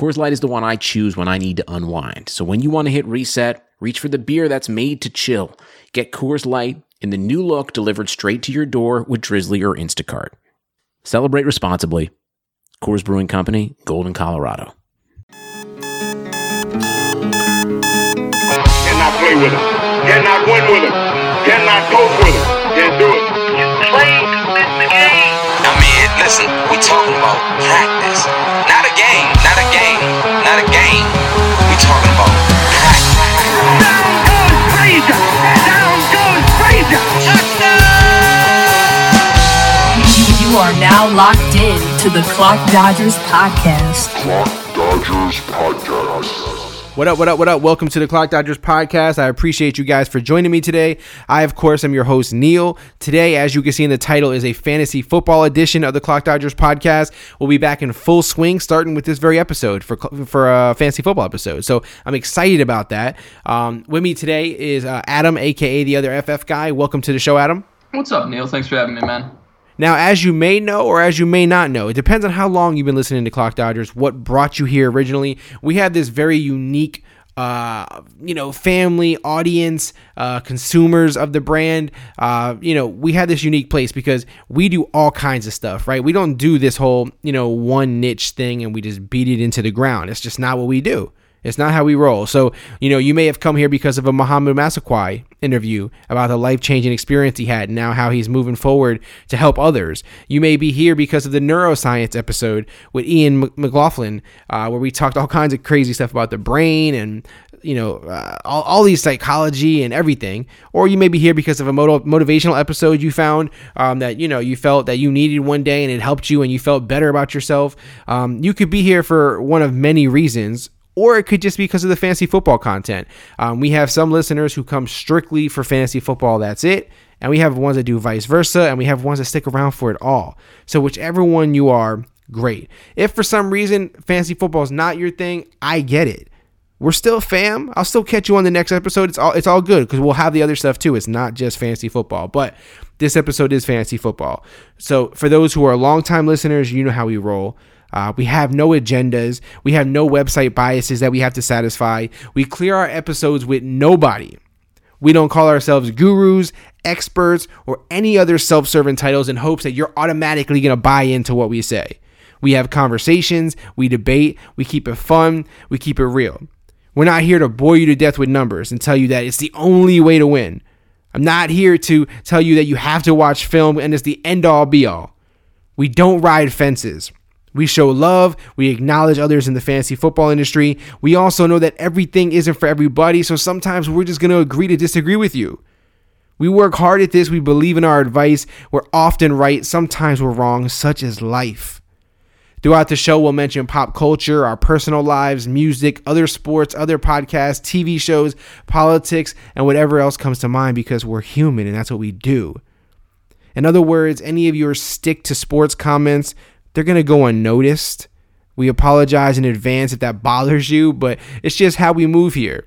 Coors Light is the one I choose when I need to unwind. So when you want to hit reset, reach for the beer that's made to chill. Get Coors Light in the new look delivered straight to your door with Drizly or Instacart. Celebrate responsibly. Coors Brewing Company, Golden, Colorado. Cannot play with him. Cannot win with him. Cannot coach with him. Can't do it. You play to the game. I mean, listen, we talking about practice. Not a game, talking about. You are now locked in to the Clock Dodgers podcast. Clock Dodgers Podcast. What up, what up, what up? Welcome to the Clock Dodgers podcast. I appreciate you guys for joining me today. I, of course, am your host, Neil. Today, as you can see in the title, is a fantasy football edition of the Clock Dodgers podcast. We'll be back in full swing starting with this very episode for, for a fantasy football episode. So I'm excited about that. Um, with me today is uh, Adam, aka the other FF guy. Welcome to the show, Adam. What's up, Neil? Thanks for having me, man. Now, as you may know or as you may not know, it depends on how long you've been listening to Clock Dodgers, what brought you here originally. We have this very unique uh, you know, family, audience, uh, consumers of the brand. Uh, you know, we have this unique place because we do all kinds of stuff, right? We don't do this whole, you know, one niche thing and we just beat it into the ground. It's just not what we do. It's not how we roll. So, you know, you may have come here because of a Mohamed Massaquoi interview about the life changing experience he had and now how he's moving forward to help others. You may be here because of the neuroscience episode with Ian McLaughlin, uh, where we talked all kinds of crazy stuff about the brain and, you know, uh, all, all these psychology and everything. Or you may be here because of a motiv- motivational episode you found um, that, you know, you felt that you needed one day and it helped you and you felt better about yourself. Um, you could be here for one of many reasons or it could just be because of the fantasy football content. Um, we have some listeners who come strictly for fantasy football, that's it. And we have ones that do vice versa, and we have ones that stick around for it all. So, whichever one you are, great. If for some reason fantasy football is not your thing, I get it. We're still fam. I'll still catch you on the next episode. It's all it's all good because we'll have the other stuff too. It's not just fantasy football, but this episode is fantasy football. So for those who are longtime listeners, you know how we roll. Uh, we have no agendas. We have no website biases that we have to satisfy. We clear our episodes with nobody. We don't call ourselves gurus, experts, or any other self serving titles in hopes that you're automatically going to buy into what we say. We have conversations, we debate, we keep it fun, we keep it real. We're not here to bore you to death with numbers and tell you that it's the only way to win. I'm not here to tell you that you have to watch film and it's the end all be all. We don't ride fences. We show love. We acknowledge others in the fantasy football industry. We also know that everything isn't for everybody, so sometimes we're just going to agree to disagree with you. We work hard at this. We believe in our advice. We're often right. Sometimes we're wrong, such as life. Throughout the show, we'll mention pop culture, our personal lives, music, other sports, other podcasts, TV shows, politics, and whatever else comes to mind because we're human and that's what we do. In other words, any of your stick to sports comments, they're going to go unnoticed. We apologize in advance if that bothers you, but it's just how we move here.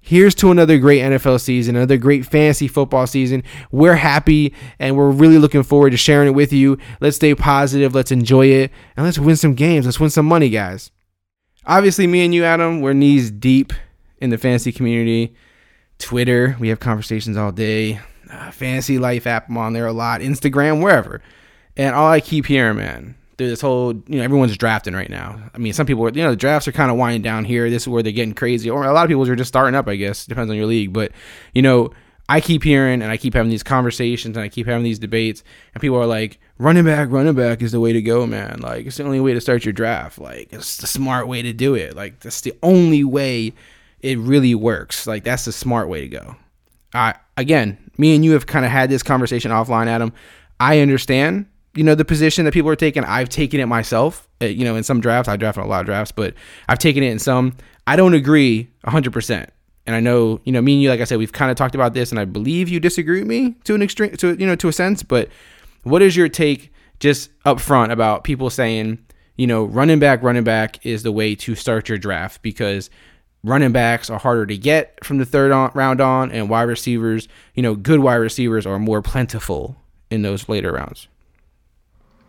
Here's to another great NFL season, another great fantasy football season. We're happy and we're really looking forward to sharing it with you. Let's stay positive, let's enjoy it, and let's win some games. Let's win some money, guys. Obviously, me and you, Adam, we're knees deep in the fantasy community. Twitter, we have conversations all day. Uh, fantasy Life app, I'm on there a lot. Instagram, wherever. And all I keep hearing, man, through this whole, you know, everyone's drafting right now. I mean, some people, are, you know, the drafts are kind of winding down here. This is where they're getting crazy. Or a lot of people are just starting up, I guess. Depends on your league. But, you know, I keep hearing and I keep having these conversations and I keep having these debates. And people are like, running back, running back is the way to go, man. Like, it's the only way to start your draft. Like, it's the smart way to do it. Like, that's the only way it really works. Like, that's the smart way to go. I, again, me and you have kind of had this conversation offline, Adam. I understand you know the position that people are taking i've taken it myself uh, you know in some drafts i draft in a lot of drafts but i've taken it in some i don't agree 100% and I know you know me and you, like I said, we've kind of talked about this, and I believe you disagree with me to an extreme, to you know, to a sense. But what is your take, just up front, about people saying, you know, running back, running back is the way to start your draft because running backs are harder to get from the third on, round on, and wide receivers, you know, good wide receivers are more plentiful in those later rounds.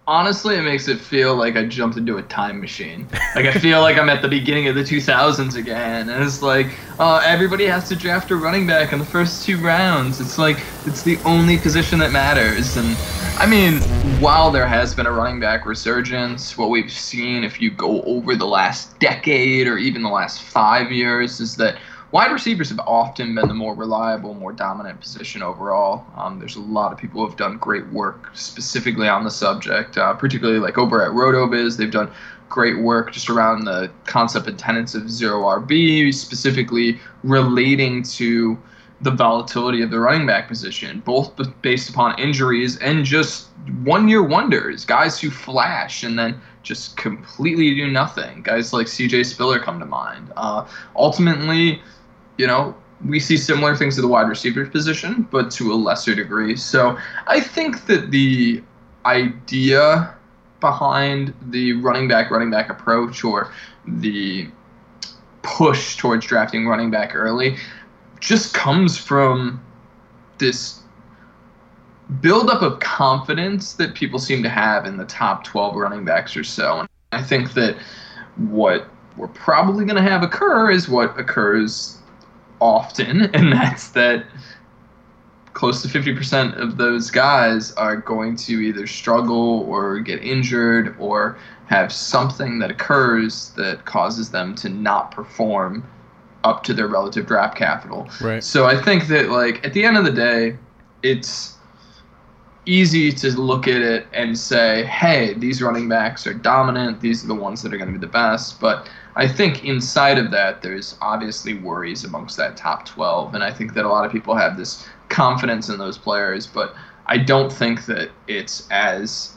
Honestly, it makes it feel like I jumped into a time machine. Like I feel like I'm at the beginning of the 2000s again, and it's like uh, everybody has to draft a running back in the first two rounds. It's like it's the only position that matters. And I mean, while there has been a running back resurgence, what we've seen if you go over the last decade or even the last five years is that wide receivers have often been the more reliable, more dominant position overall. Um, there's a lot of people who have done great work specifically on the subject, uh, particularly like over at RotoViz. They've done great work just around the concept and tenets of zero RB, specifically relating to the volatility of the running back position, both based upon injuries and just one year wonders, guys who flash and then just completely do nothing. Guys like CJ Spiller come to mind. Uh, ultimately, you know, we see similar things to the wide receiver position, but to a lesser degree. So I think that the idea behind the running back running back approach or the push towards drafting running back early just comes from this buildup of confidence that people seem to have in the top 12 running backs or so. And I think that what we're probably going to have occur is what occurs often, and that's that close to 50% of those guys are going to either struggle or get injured or have something that occurs that causes them to not perform up to their relative draft capital. Right. So I think that like at the end of the day, it's easy to look at it and say, hey, these running backs are dominant. These are the ones that are going to be the best. But I think inside of that, there's obviously worries amongst that top 12. And I think that a lot of people have this confidence in those players. But I don't think that it's as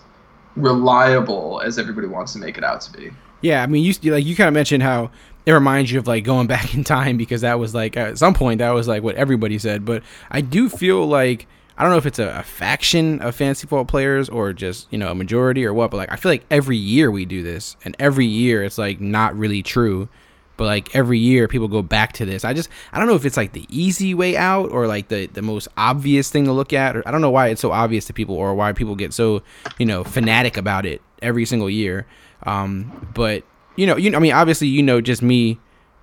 reliable as everybody wants to make it out to be. Yeah, I mean, you like you kind of mentioned how it reminds you of like going back in time because that was like at some point that was like what everybody said. But I do feel like I don't know if it's a, a, faction of fantasy football players or just you know a majority or what, but like I feel like every year we do this, and every year it's like not really true, but like every year people go back to this. I just I don't know if it's like the easy way out or like the the most obvious thing to look at, or I don't know why it's so obvious to people or why people get so you know fanatic about it every single year. Um, but you know, you I mean, obviously, you know, just me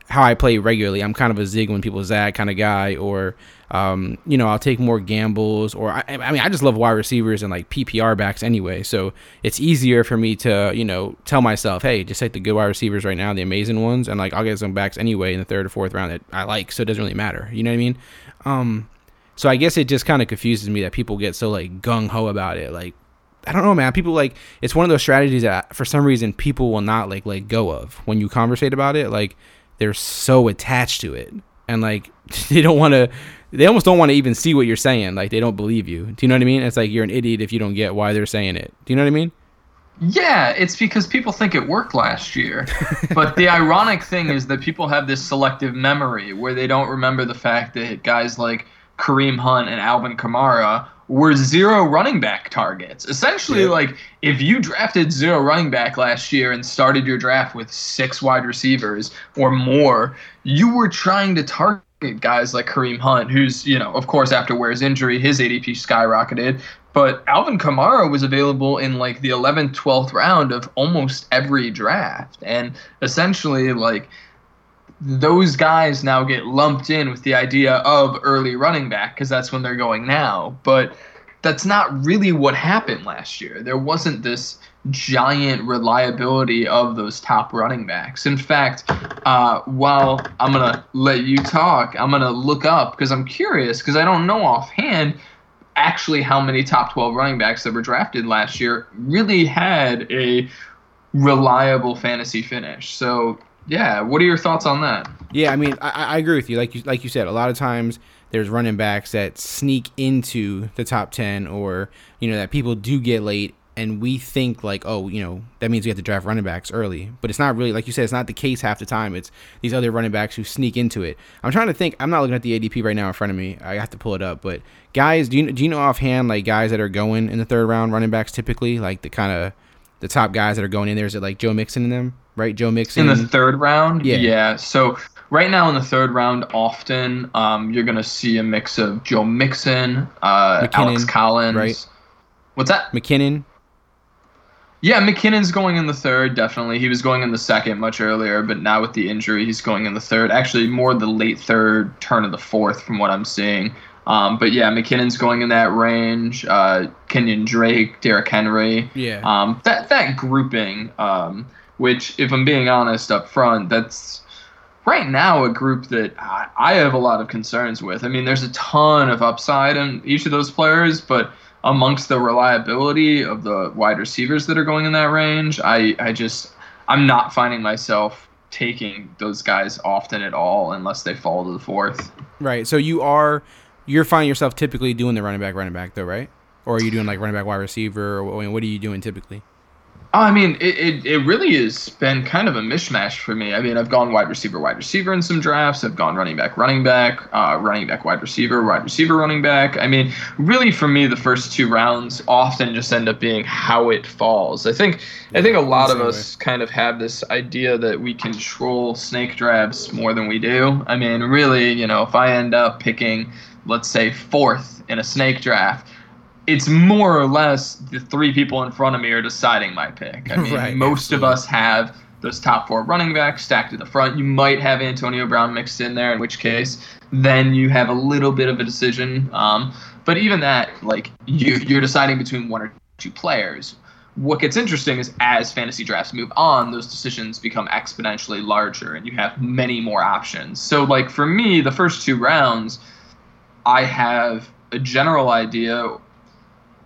how I play regularly. I'm kind of a zig when people zag kind of guy, or um, you know, I'll take more gambles, or I, I, mean, I just love wide receivers and like PPR backs anyway. So it's easier for me to you know tell myself, hey, just take the good wide receivers right now, the amazing ones, and like I'll get some backs anyway in the third or fourth round that I like. So it doesn't really matter. You know what I mean? Um, so I guess it just kind of confuses me that people get so like gung ho about it, like. I don't know, man. People like it's one of those strategies that for some reason people will not like let go of when you conversate about it. Like they're so attached to it. And like they don't want to they almost don't want to even see what you're saying. Like they don't believe you. Do you know what i mean? It's like you're an idiot if you don't get why they're saying it. Do you know what i mean? Yeah it's because people think it worked last year. But the ironic thing is that people have this selective memory where they don't remember the fact that guys like kareem hunt and alvin kamara were zero running back targets. Essentially, yeah. like if you drafted zero running back last year and started your draft with six wide receivers or more, you were trying to target guys like Kareem Hunt, who's, you know, of course, after Ware's injury, his ADP skyrocketed. But Alvin Kamara was available in like the 11th, 12th round of almost every draft. And essentially, like, those guys now get lumped in with the idea of early running back because that's when they're going now. But that's not really what happened last year. There wasn't this giant reliability of those top running backs. In fact, uh, while I'm going to let you talk, I'm going to look up because I'm curious because I don't know offhand actually how many top 12 running backs that were drafted last year really had a reliable fantasy finish. So yeah, what are your thoughts on that? Yeah, I mean, I, I agree with you. Like you, like you said, a lot of times there's running backs that sneak into the top ten, or you know that people do get late, and we think like, oh, you know, that means we have to draft running backs early, but it's not really like you said. It's not the case half the time. It's these other running backs who sneak into it. I'm trying to think. I'm not looking at the ADP right now in front of me. I have to pull it up. But guys, do you do you know offhand like guys that are going in the third round running backs typically like the kind of the top guys that are going in there? Is it like Joe Mixon in them? Right, Joe Mixon in the third round. Yeah. Yeah. So right now in the third round, often um, you're gonna see a mix of Joe Mixon, uh, McKinnon, Alex Collins. right? What's that? McKinnon. Yeah, McKinnon's going in the third, definitely. He was going in the second much earlier, but now with the injury, he's going in the third. Actually, more the late third, turn of the fourth, from what I'm seeing. Um, but yeah, McKinnon's going in that range. Uh, Kenyan Drake, Derrick Henry. Yeah. Um, that that grouping, um, which, if I'm being honest up front, that's right now a group that I, I have a lot of concerns with. I mean, there's a ton of upside in each of those players, but amongst the reliability of the wide receivers that are going in that range, I, I just I'm not finding myself taking those guys often at all unless they fall to the fourth. Right. So you are you're finding yourself typically doing the running back, running back though, right? Or are you doing like running back, wide receiver, or what, what are you doing typically? Oh, I mean, it, it, it really has been kind of a mishmash for me. I mean, I've gone wide receiver, wide receiver in some drafts. I've gone running back, running back, uh, running back, wide receiver, wide receiver, running back. I mean, really for me, the first two rounds often just end up being how it falls. I think I think a lot of us kind of have this idea that we control snake drafts more than we do. I mean, really, you know, if I end up picking, let's say, fourth in a snake draft it's more or less the three people in front of me are deciding my pick. I mean, Right, most of us have those top four running backs stacked at the front. You might have Antonio Brown mixed in there, in which case, then you have a little bit of a decision. Um, but even that, like you, you're deciding between one or two players. What gets interesting is as fantasy drafts move on, those decisions become exponentially larger, and you have many more options. So, like for me, the first two rounds, I have a general idea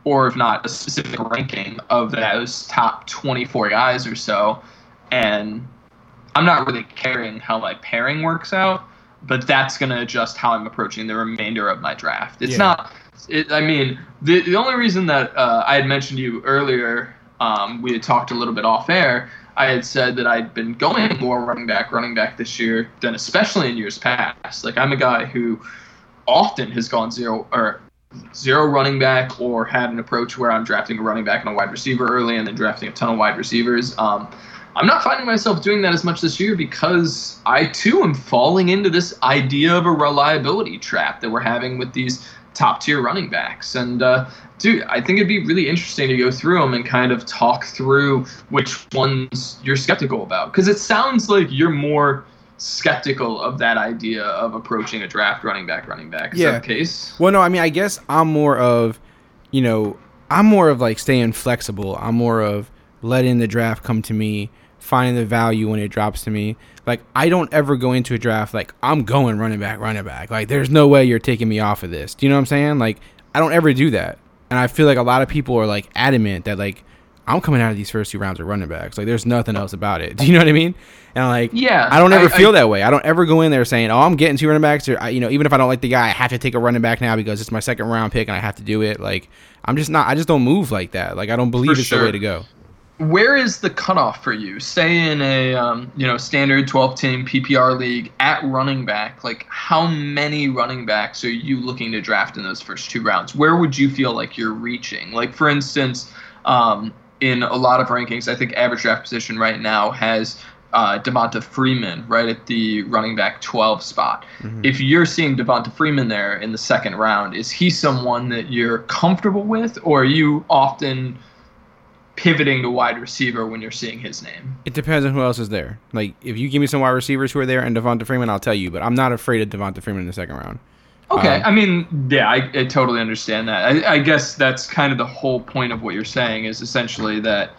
or if not a specific ranking of those top 24 guys or so. And i'm not really caring how my pairing works out but that's going to adjust how i'm approaching the remainder of my draft. It's Yeah. not it, i mean the, the only reason that uh, i had mentioned to you earlier um, we had talked a little bit off air i had said that i'd been going more running back running back this year than especially in years past. Like i'm a guy who often has gone zero or zero running back or had an approach where I'm drafting a running back and a wide receiver early and then drafting a ton of wide receivers. Um, I'm not finding myself doing that as much this year because I too am falling into this idea of a reliability trap that we're having with these top tier running backs. And uh, dude, I think it'd be really interesting to go through them and kind of talk through which ones you're skeptical about because it sounds like you're more skeptical of that idea of approaching a draft running back running back. Is Yeah. case? Well, no, I mean, I guess I'm more of, you know, I'm more of like staying flexible. I'm more of letting the draft come to me, finding the value when it drops to me. Like, I don't ever go into a draft like I'm going running back, running back. Like, there's no way you're taking me off of this. Do you know what I'm saying? Like, I don't ever do that. And I feel like a lot of people are like adamant that like I'm coming out of these first two rounds of running backs. Like, there's nothing else about it. Do you know what I mean? And like, Yeah, I don't ever I- feel I- that way. I don't ever go in there saying, "Oh, I'm getting two running backs," or I- you know, even if I don't like the guy, I have to take a running back now because it's my second round pick and I have to do it. Like, I'm just not. I just don't move like that. Like, I don't believe it's the way to go. where is the cutoff for you? Say in a um, you know standard 12 team PPR league at running back, like how many running backs are you looking to draft in those first two rounds? Where would you feel like you're reaching? Like for instance, um, in a lot of rankings, I think average draft position right now has uh, Devonta Freeman right at the running back 12 spot. If you're seeing Devonta Freeman there in the second round, is he someone that you're comfortable with, or are you often pivoting to wide receiver when you're seeing his name. It depends on who else is there. Like, if you give me some wide receivers who are there and Devonta Freeman, I'll tell you. But I'm not afraid of Devonta Freeman in the second round. Okay, Um, I mean, yeah, I, I totally understand that. I, I guess that's kind of the whole point of what you're saying is essentially that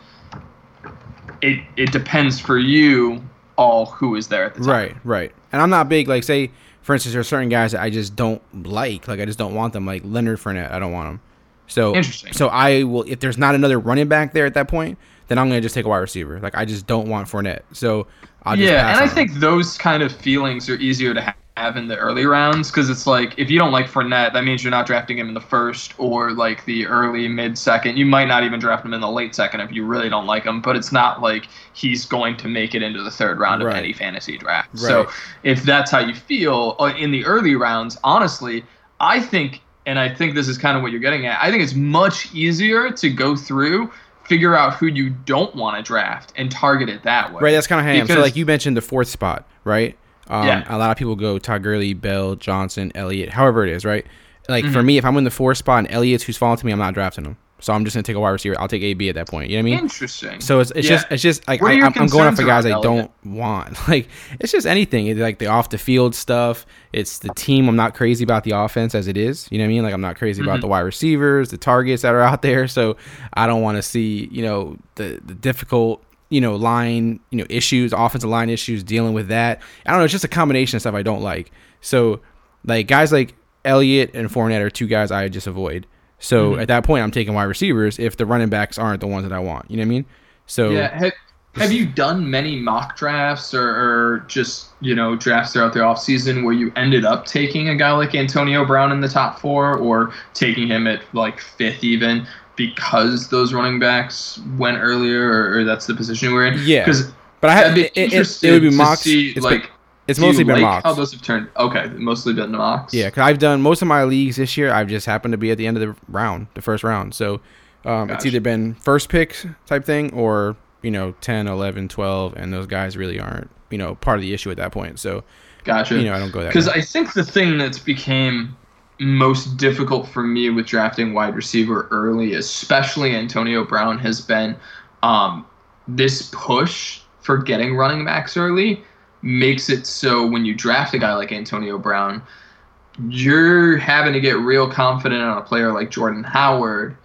it it depends for you all who is there at the time. Right, right. And I'm not big. Like, say, for instance, there are certain guys that I just don't like. Like, I just don't want them. Like Leonard Fournette, I don't want him. So Interesting. So I will. If there's not another running back there at that point, then I'm gonna just take a wide receiver. Like, I just don't want Fournette. So I'll just yeah, and I him. think those kind of feelings are easier to ha- have in the early rounds because it's like if you don't like Fournette, that means you're not drafting him in the first or like the early mid second. You might not even draft him in the late second if you really don't like him. But it's not like he's going to make it into the third round of any fantasy draft. Right. So if that's how you feel uh, in the early rounds, honestly, I think, and I think this is kind of what you're getting at. I think it's much easier to go through. Figure out who you don't want to draft and target it that way. Right, that's kind of how I am. So like you mentioned the fourth spot, right? Um, Yeah. A lot of people go Todd Gurley, Bell, Johnson, Elliott, however it is, right? Like Mm-hmm. for me, if I'm in the fourth spot and Elliott's who's falling to me, I'm not drafting him. So I'm just gonna take a wide receiver. I'll take AB at that point. You know what I mean? Interesting. So it's, it's Yeah. just it's just like I, are your I'm, I'm going up for guys I don't want. Like it's just anything. It's like the off the field stuff. It's the team. I'm not crazy about the offense as it is. You know what I mean? Like I'm not crazy Mm-hmm. about the wide receivers, the targets that are out there. So I don't want to see you know the the difficult you know line you know issues, offensive line issues, dealing with that. I don't know. It's just a combination of stuff I don't like. So like guys like Elliott and Fournette are two guys I just avoid. So Mm-hmm. at that point, I'm taking wide receivers if the running backs aren't the ones that I want. You know what I mean? So Yeah. Have, have you done many mock drafts or, or just, you know, drafts throughout the offseason where you ended up taking a guy like Antonio Brown in the top four or taking him at like fifth even because those running backs went earlier or, or that's the position we're in? Yeah. Because But I have it, it, it, would be mocks. see, it's like, been, it's mostly been like mocks. How those have turned? Okay, mostly been mocks. yeah, because I've done most of my leagues this year. I've just happened to be at the end of the round, the first round. So um, it's either been first pick type thing or you know 10, 11, 12, and those guys really aren't you know part of the issue at that point. So Gotcha. you know I don't go that Because. I think the thing that's became most difficult for me with drafting wide receiver early, especially Antonio Brown, has been um, this push for getting running backs early makes it so when you draft a guy like Antonio Brown, you're having to get real confident on a player like Jordan Howard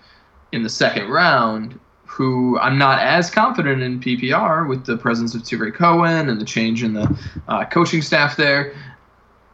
in the second round, who I'm not as confident in PPR with the presence of Tuveri Cohen and the change in the uh, coaching staff there.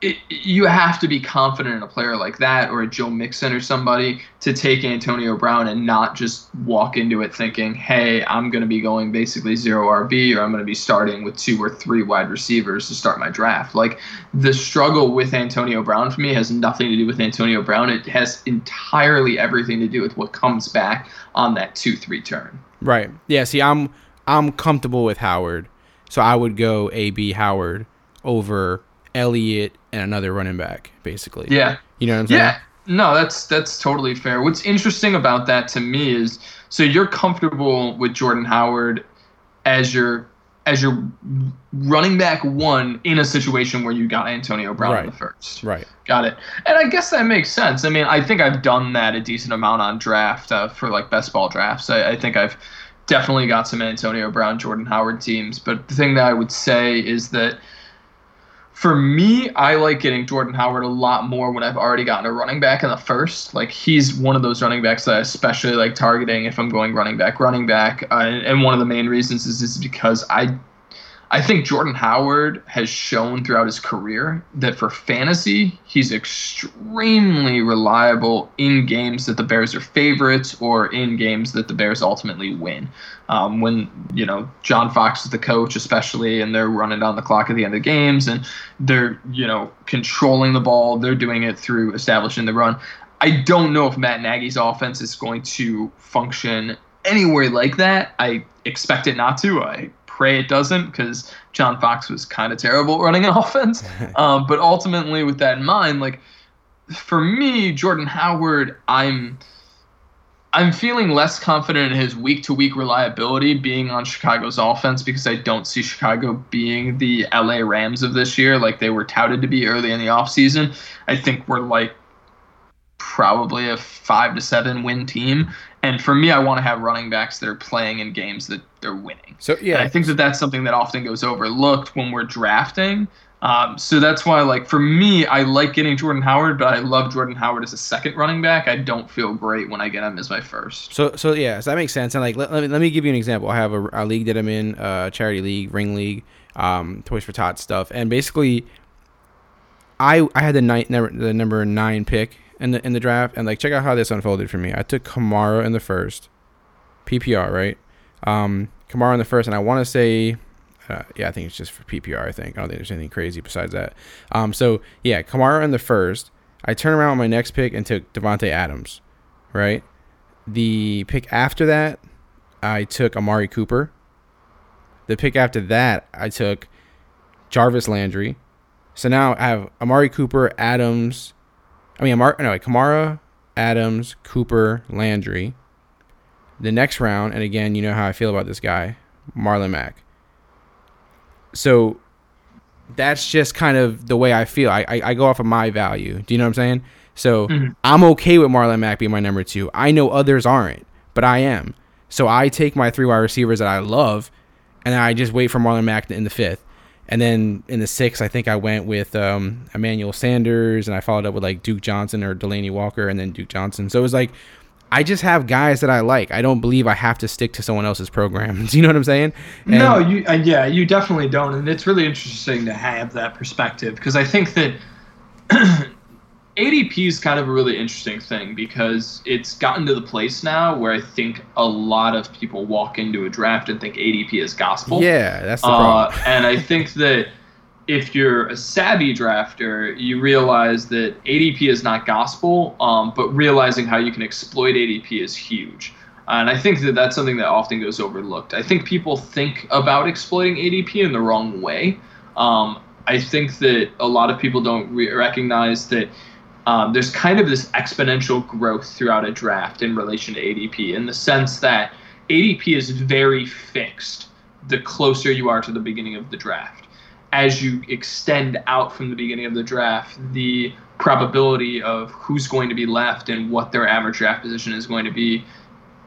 It, you have to be confident in a player like that or a Joe Mixon or somebody to take Antonio Brown and not just walk into it thinking, hey, I'm going to be going basically zero RB or I'm going to be starting with two or three wide receivers to start my draft. Like the struggle with Antonio Brown for me has nothing to do with Antonio Brown. It has entirely everything to do with what comes back on that 2 3 turn. Right. Yeah. See, I'm I'm comfortable with Howard, so I would go AB Howard over Elliott and another running back, basically. Yeah. You know what I'm saying? Yeah. No, that's that's totally fair. What's interesting about that to me is so you're comfortable with Jordan Howard as your as your running back one in a situation where you got Antonio Brown in Right. the first. Right. Got it. And I guess that makes sense. I mean, I think I've done that a decent amount on draft uh, for like best ball drafts. I, I think I've definitely got some Antonio Brown, Jordan Howard teams. But the thing that I would say is that for me, I like getting Jordan Howard a lot more when I've already gotten a running back in the first. Like he's one of those running backs that I especially like targeting if I'm going running back, running back. Uh, and, one of the main reasons is, is because I I think Jordan Howard has shown throughout his career that for fantasy, he's extremely reliable in games that the Bears are favorites or in games that the Bears ultimately win. Um, when, you know, John Fox is the coach, especially, and they're running down the clock at the end of games and they're, you know, controlling the ball, they're doing it through establishing the run. I don't know if Matt Nagy's offense is going to function anywhere like that. I expect it not to. I pray it doesn't because John Fox was kind of terrible running an offense. um, but ultimately, with that in mind, like for me, Jordan Howard, I'm I'm feeling less confident in his week to week reliability being on Chicago's offense because I don't see Chicago being the LA Rams of this year like they were touted to be early in the offseason. I think we're like probably a five to seven win team. And for me, I want to have running backs that are playing in games that they're winning. So And yeah, I think that that's something that often goes overlooked when we're drafting. Um, so that's why, like, for me, I like getting Jordan Howard, but I love Jordan Howard as a second running back. I don't feel great when I get him as my first. So so yeah, so that makes sense. And like let, let me let me give you an example. I have a, a league that I'm in, uh, charity league, ring league, um, Toys for Tots stuff, and basically, I I had the night number the number nine pick in the in the draft, and like check out how this unfolded for me. I took Kamara in the first, PPR right, um, Kamara in the first, and I want to say Uh, yeah, I think it's just for PPR. I think I don't think there's anything crazy besides that. Um, so yeah, Kamara in the first. I turn around my next pick and took Davante Adams. Right. The pick after that, I took Amari Cooper. The pick after that, I took Jarvis Landry. So now I have Amari Cooper, Adams. I mean, Amari, no, Kamara, Adams, Cooper, Landry. The next round, and again, you know how I feel about this guy, Marlon Mack. So that's just kind of the way I feel. I, I, I go off of my value. Do you know what I'm saying? So I'm okay with Marlon Mack being my number two. I know others aren't, but I am. So I take my three wide receivers that I love, and I just wait for Marlon Mack in the fifth. And then in the sixth, I think I went with um, Emmanuel Sanders, and I followed up with like Duke Johnson or Delanie Walker, and then Duke Johnson. So it was like, I just have guys that I like. I don't believe I have to stick to someone else's program. Do you know what I'm saying? And- no, you uh, yeah, you definitely don't, and it's really interesting to have that perspective because I think that ADP is kind of a really interesting thing because it's gotten to the place now where I think a lot of people walk into a draft and think ADP is gospel. Yeah, that's the Uh, problem. and I think that if you're a savvy drafter, you realize that ADP is not gospel, um, but realizing how you can exploit ADP is huge. And I think that that's something that often goes overlooked. I think people think about exploiting ADP in the wrong way. Um, I think that a lot of people don't re- recognize that um, there's kind of this exponential growth throughout a draft in relation to ADP in the sense that ADP is very fixed the closer you are to the beginning of the draft. As you extend out from the beginning of the draft, the probability of who's going to be left and what their average draft position is going to be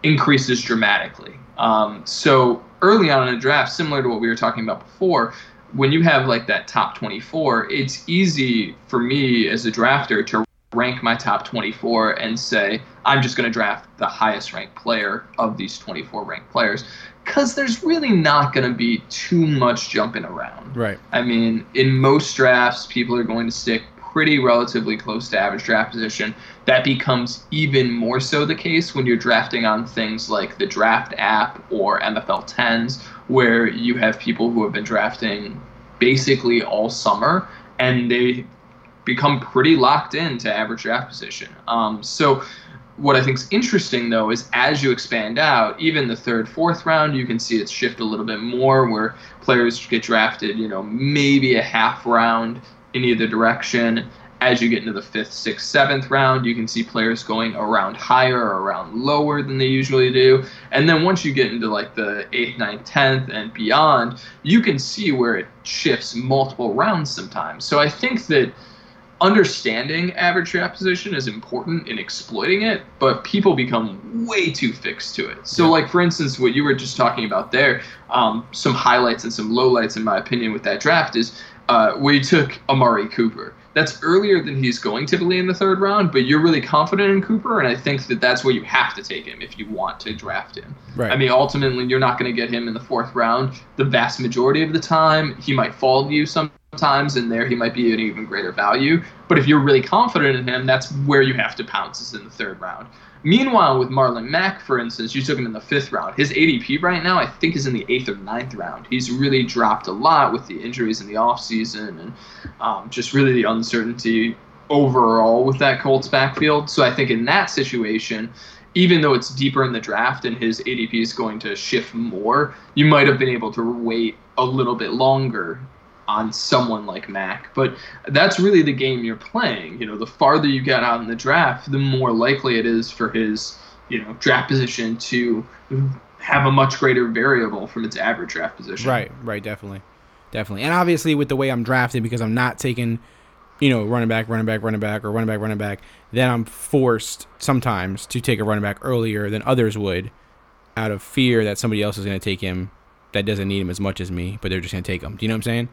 increases dramatically. Um, so early on in a draft, similar to what we were talking about before, when you have like that top 24, it's easy for me as a drafter to rank my top 24 and say, I'm just going to draft the highest ranked player of these 24 ranked players. Because there's really not going to be too much jumping around. Right. I mean, in most drafts, people are going to stick pretty relatively close to average draft position. That becomes even more so the case when you're drafting on things like the draft app or MFL 10s, where you have people who have been drafting basically all summer and they become pretty locked into average draft position. Um, so what I think is interesting though is as you expand out, even the third, fourth round, you can see it shift a little bit more where players get drafted, you know, maybe a half round in either direction. As you get into the fifth, sixth, seventh round, you can see players going around higher or around lower than they usually do. And then once you get into like the eighth, ninth, tenth, and beyond, you can see where it shifts multiple rounds sometimes. So I think that understanding average draft position is important in exploiting it, but people become way too fixed to it. So, like for instance, what you were just talking about there, um, some highlights and some lowlights, in my opinion, with that draft is uh, we took Amari Cooper. That's earlier than he's going typically in the third round, but you're really confident in Cooper, and I think that that's where you have to take him if you want to draft him. Right. I mean, ultimately, you're not going to get him in the fourth round the vast majority of the time. He might fall to you sometimes, and there he might be an even greater value. But if you're really confident in him, that's where you have to pounce is in the third round. Meanwhile, with Marlon Mack, for instance, you took him in the fifth round. His ADP right now, I think, is in the eighth or ninth round. He's really dropped a lot with the injuries in the offseason and um, just really the uncertainty overall with that Colts backfield. So I think in that situation, even though it's deeper in the draft and his ADP is going to shift more, you might have been able to wait a little bit longer on someone like Mack. But that's really the game you're playing. You know, the farther you get out in the draft, the more likely it is for his, you know, draft position to have a much greater variable from its average draft position. Right, right, definitely, definitely, and obviously with the way I'm drafted because I'm not taking, you know, running back, running back, running back, or running back, running back, then I'm forced sometimes to take a running back earlier than others would, out of fear that somebody else is going to take him that doesn't need him as much as me, but they're just going to take him. Do you know what I'm saying?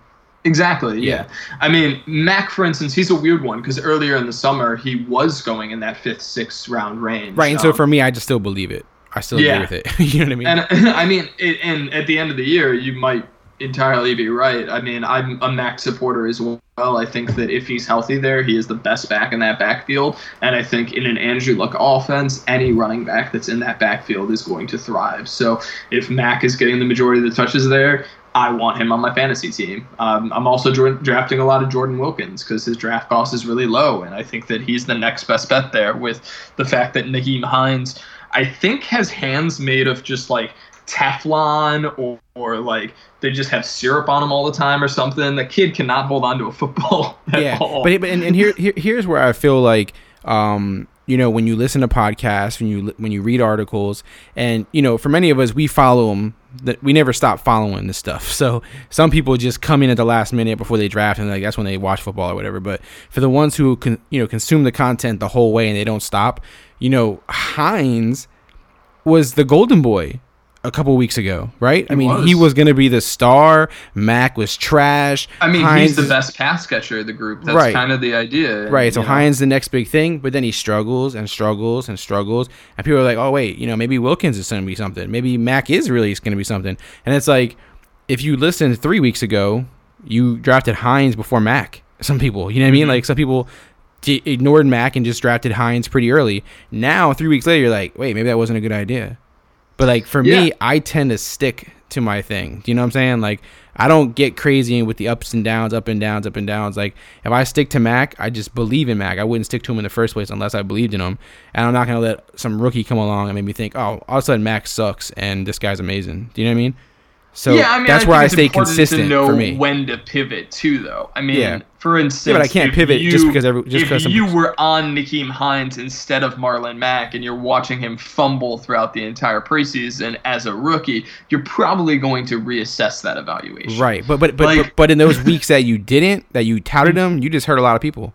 Exactly. Yeah. Yeah. I mean, Mack, for instance, he's a weird one because earlier in the summer he was going in that fifth, sixth round range. Right, and so Um, for me, I just still believe it. I still Yeah. agree with it. you know what I mean? And I mean, it, and at the end of the year, you might entirely be right. I mean, I'm a Mack supporter as well. I think that if he's healthy there, he is the best back in that backfield. And I think in an Andrew Luck offense, any running back that's in that backfield is going to thrive. So if Mack is getting the majority of the touches there, I want him on my fantasy team. Um, I'm also dra- drafting a lot of Jordan Wilkins because his draft cost is really low, and I think that he's the next best bet there. With the fact that Nyheim Hines, I think, has hands made of just like Teflon or, or like they just have syrup on them all the time or something. The kid cannot hold on to a football at yeah, all. but but and, and here, here here's where I feel like um you know when you listen to podcasts when you when you read articles and you know for many of us we follow them that we never stop following this stuff. So some people just come in at the last minute before they draft and like that's when they watch football or whatever. But for the ones who can you know consume the content the whole way and they don't stop you know Hines was the golden boy a couple weeks ago, right? I mean, was. he was going to be the star. Mack was trash. I mean, Hines he's the best pass catcher of the group. That's Right. kind of the idea. Right. So know. Hines the next big thing, but then he struggles and struggles and struggles, and people are like, "Oh wait, you know, maybe Wilkins is going to be something. Maybe Mack is really going to be something." And it's like, if you listened three weeks ago, you drafted Hines before Mack. Some people, you know what I mean? Mm-hmm. Like some people ignored Mack and just drafted Hines pretty early. Now, three weeks later, you're like, "Wait, maybe that wasn't a good idea." But like for me, I tend to stick to my thing. Do you know what I'm saying? Like I don't get crazy with the ups and downs, up and downs, up and downs. Like if I stick to Mack, I just believe in Mack. I wouldn't stick to him in the first place unless I believed in him. And I'm not gonna let some rookie come along and make me think, oh, all of a sudden Mack sucks and this guy's amazing. Do you know what I mean? So yeah, I mean, that's I where I stay consistent to know for me. when to pivot too, though. I mean, Yeah. for instance, Yeah, but I can't pivot you, just because every- just because if some- you were on Nyheim Hines instead of Marlon Mack and you're watching him fumble throughout the entire preseason as a rookie, you're probably going to reassess that evaluation. Right, but but but, Like- but but in those weeks that you didn't, that you touted him, you just hurt a lot of people.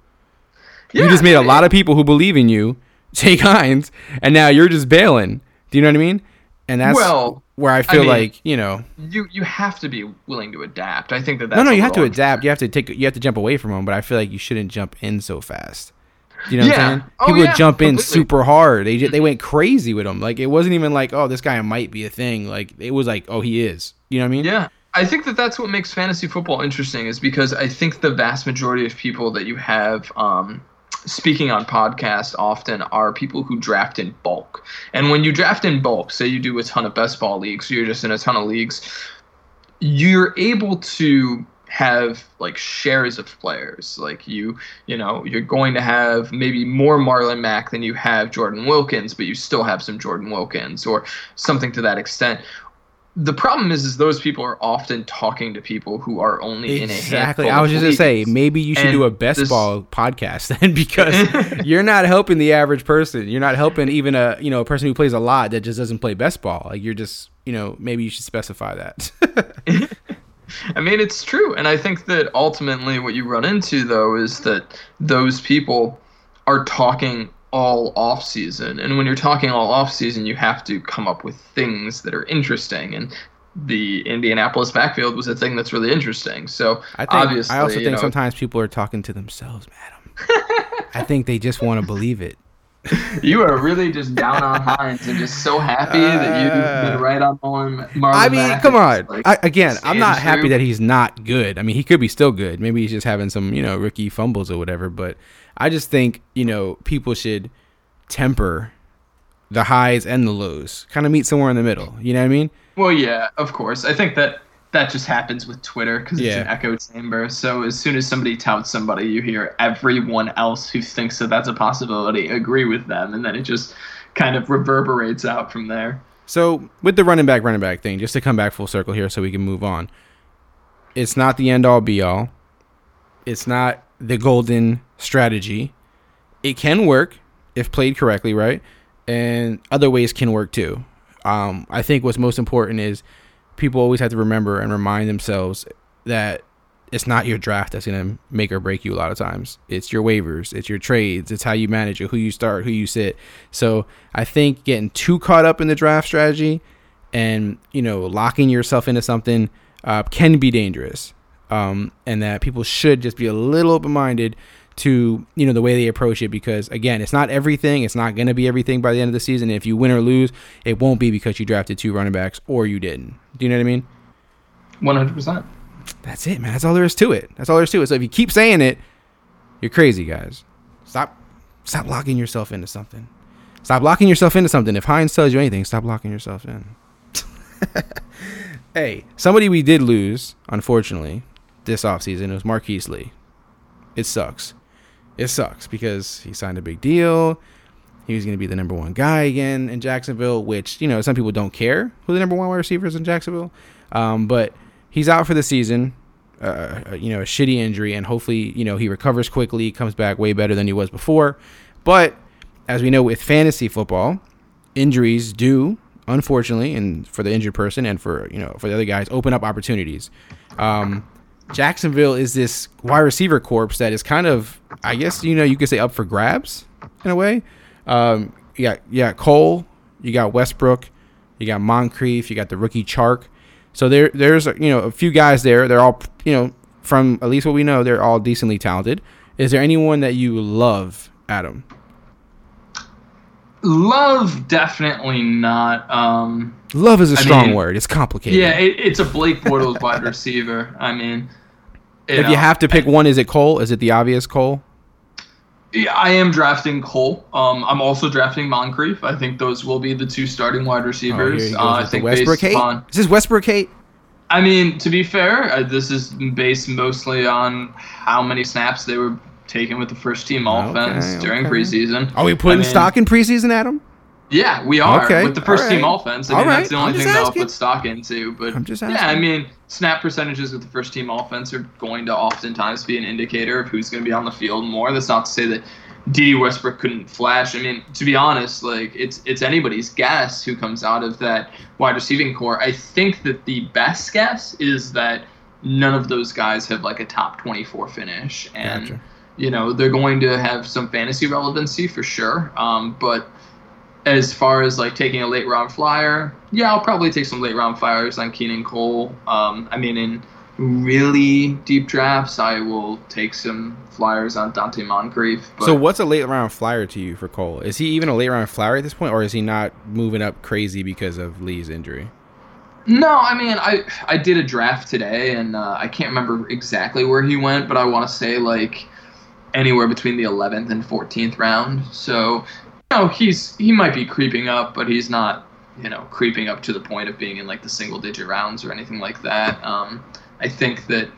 Yeah, you just made a lot of people who believe in you take Hines, and now you're just bailing. Do you know what I mean? And that's Well, where I I feel mean, like you know, You you have to be willing to adapt. I think that that's no, no, you have to adapt. You have to take, you have to jump away from him. But I feel like you shouldn't jump in so fast. You know what Yeah. I'm saying? Oh, People yeah, would jump in completely. super hard. They they went crazy with him. Like it wasn't even like, oh, this guy might be a thing. Like it was like, oh, he is. You know what I mean? Yeah. I think that that's what makes fantasy football interesting is because I think the vast majority of people that you have um, speaking on podcasts often are people who draft in bulk. And when you draft in bulk, say you do a ton of best ball leagues, you're just in a ton of leagues, you're able to have like shares of players like you you know you're going to have maybe more marlon mack than you have jordan wilkins but you still have some jordan wilkins or something to that extent the problem is is those people are often talking to people who are only in a Exactly. handful I was just gonna say maybe you should And do a best this- ball podcast then because you're not helping the average person. You're not helping even a you know a person who plays a lot that just doesn't play best ball. Like you're just you know maybe you should specify that. I mean, it's true. And I think that ultimately what you run into, though, is that those people are talking all off season. And when you're talking all off season, you have to come up with things that are interesting. And the Indianapolis backfield was a thing that's really interesting. So I think obviously, I also think know, sometimes people are talking to themselves, madam. I think they just want to believe it. you are really just down on Hines and just so happy that you've been uh, right on Marlon. Marlon I mean, Mack. come on. Like, I, again, I'm not happy that he's not good. I mean, he could be still good. Maybe he's just having some, you know, rookie fumbles or whatever. But I just think, you know, people should temper the highs and the lows. Kind of meet somewhere in the middle. You know what I mean? Well, yeah, of course. I think that that just happens with Twitter because Yeah. it's an echo chamber. So as soon as somebody touts somebody, you hear everyone else who thinks that that's a possibility agree with them, and then it just kind of reverberates out from there. So with the running back, running back thing, just to come back full circle here, so we can move on. It's not the end all be all. It's not the golden strategy. It can work if played correctly, right? And other ways can work too. Um, I think what's most important is people always have to remember and remind themselves that it's not your draft that's going to make or break you a lot of times. It's your waivers, it's your trades, it's how you manage it, who you start, who you sit. So I think getting too caught up in the draft strategy and, you know, locking yourself into something uh, can be dangerous. Um, and that people should just be a little open minded to, you know, the way they approach it because, again, it's not everything. It's not going to be everything by the end of the season. If you win or lose, it won't be because you drafted two running backs or you didn't. Do you know what I mean? One hundred percent. That's it, man. That's all there is to it. That's all there is to it. So if you keep saying it, you're crazy, guys. Stop stop locking yourself into something. Stop locking yourself into something. If Hines tells you anything, stop locking yourself in. Hey, somebody we did lose, unfortunately, this offseason was Marquise Lee. It sucks. It sucks because he signed a big deal. He was going to be the number one guy again in Jacksonville, which, you know, some people don't care who the number one wide receiver is in Jacksonville. Um, but he's out for the season, uh, uh, you know, a shitty injury, and hopefully, you know, he recovers quickly, comes back way better than he was before. But as we know with fantasy football, injuries do, unfortunately, and for the injured person and for, you know, for the other guys, open up opportunities. Um, Jacksonville is this wide receiver corpse that is kind of, I guess, you know, you could say up for grabs in a way. Um, you got you got Cole, you got Westbrook, you got Moncrief, you got the rookie Chark. So there there's you know a few guys there. They're all you know from at least what we know, they're all decently talented. Is there anyone that you love, Adam? Love, definitely not. Um, Love is a I strong mean, word. It's complicated. yeah, it, it's a Blake Bortles wide receiver. I mean, if know, you have to pick one, is it Cole? Is it the obvious Cole? Yeah, I am drafting Cole. Um, I'm also drafting Moncrief. I think those will be the two starting wide Oh, receivers. goes uh, I think Westbrook based Is this Westbrook hate? I mean, to be fair, uh, this is based mostly on how many snaps they were taking with the first team offense Okay, during okay. preseason. Are we putting I mean, stock in preseason, Adam? Yeah, we are Okay, with the first all team offense. I mean, right, that's the only thing that I'll put stock into. But I'm just yeah, I mean, snap percentages with the first team offense are going to oftentimes be an indicator of who's going to be on the field more. That's not to say that Dede Westbrook couldn't flash. I mean, to be honest, like it's it's anybody's guess who comes out of that wide receiving core. I think that the best guess is that none of those guys have like a top 24 finish, and Gotcha. you know they're going to have some fantasy relevancy for sure. Um, but as far as like taking a late round flyer, yeah, I'll probably take some late round flyers on Keelan Cole. Um, I mean, in really deep drafts, I will take some flyers on Donte Moncrief. But So what's a late round flyer to you for Cole? Is he even a late round flyer at this point, or is he not moving up crazy because of Lee's injury? No, I mean, I I did a draft today, and uh, I can't remember exactly where he went, but I want to say like anywhere between the 11th and 14th round. So, know, he's he might be creeping up, but he's not, you know, creeping up to the point of being in like the single digit rounds or anything like that. Um, I think that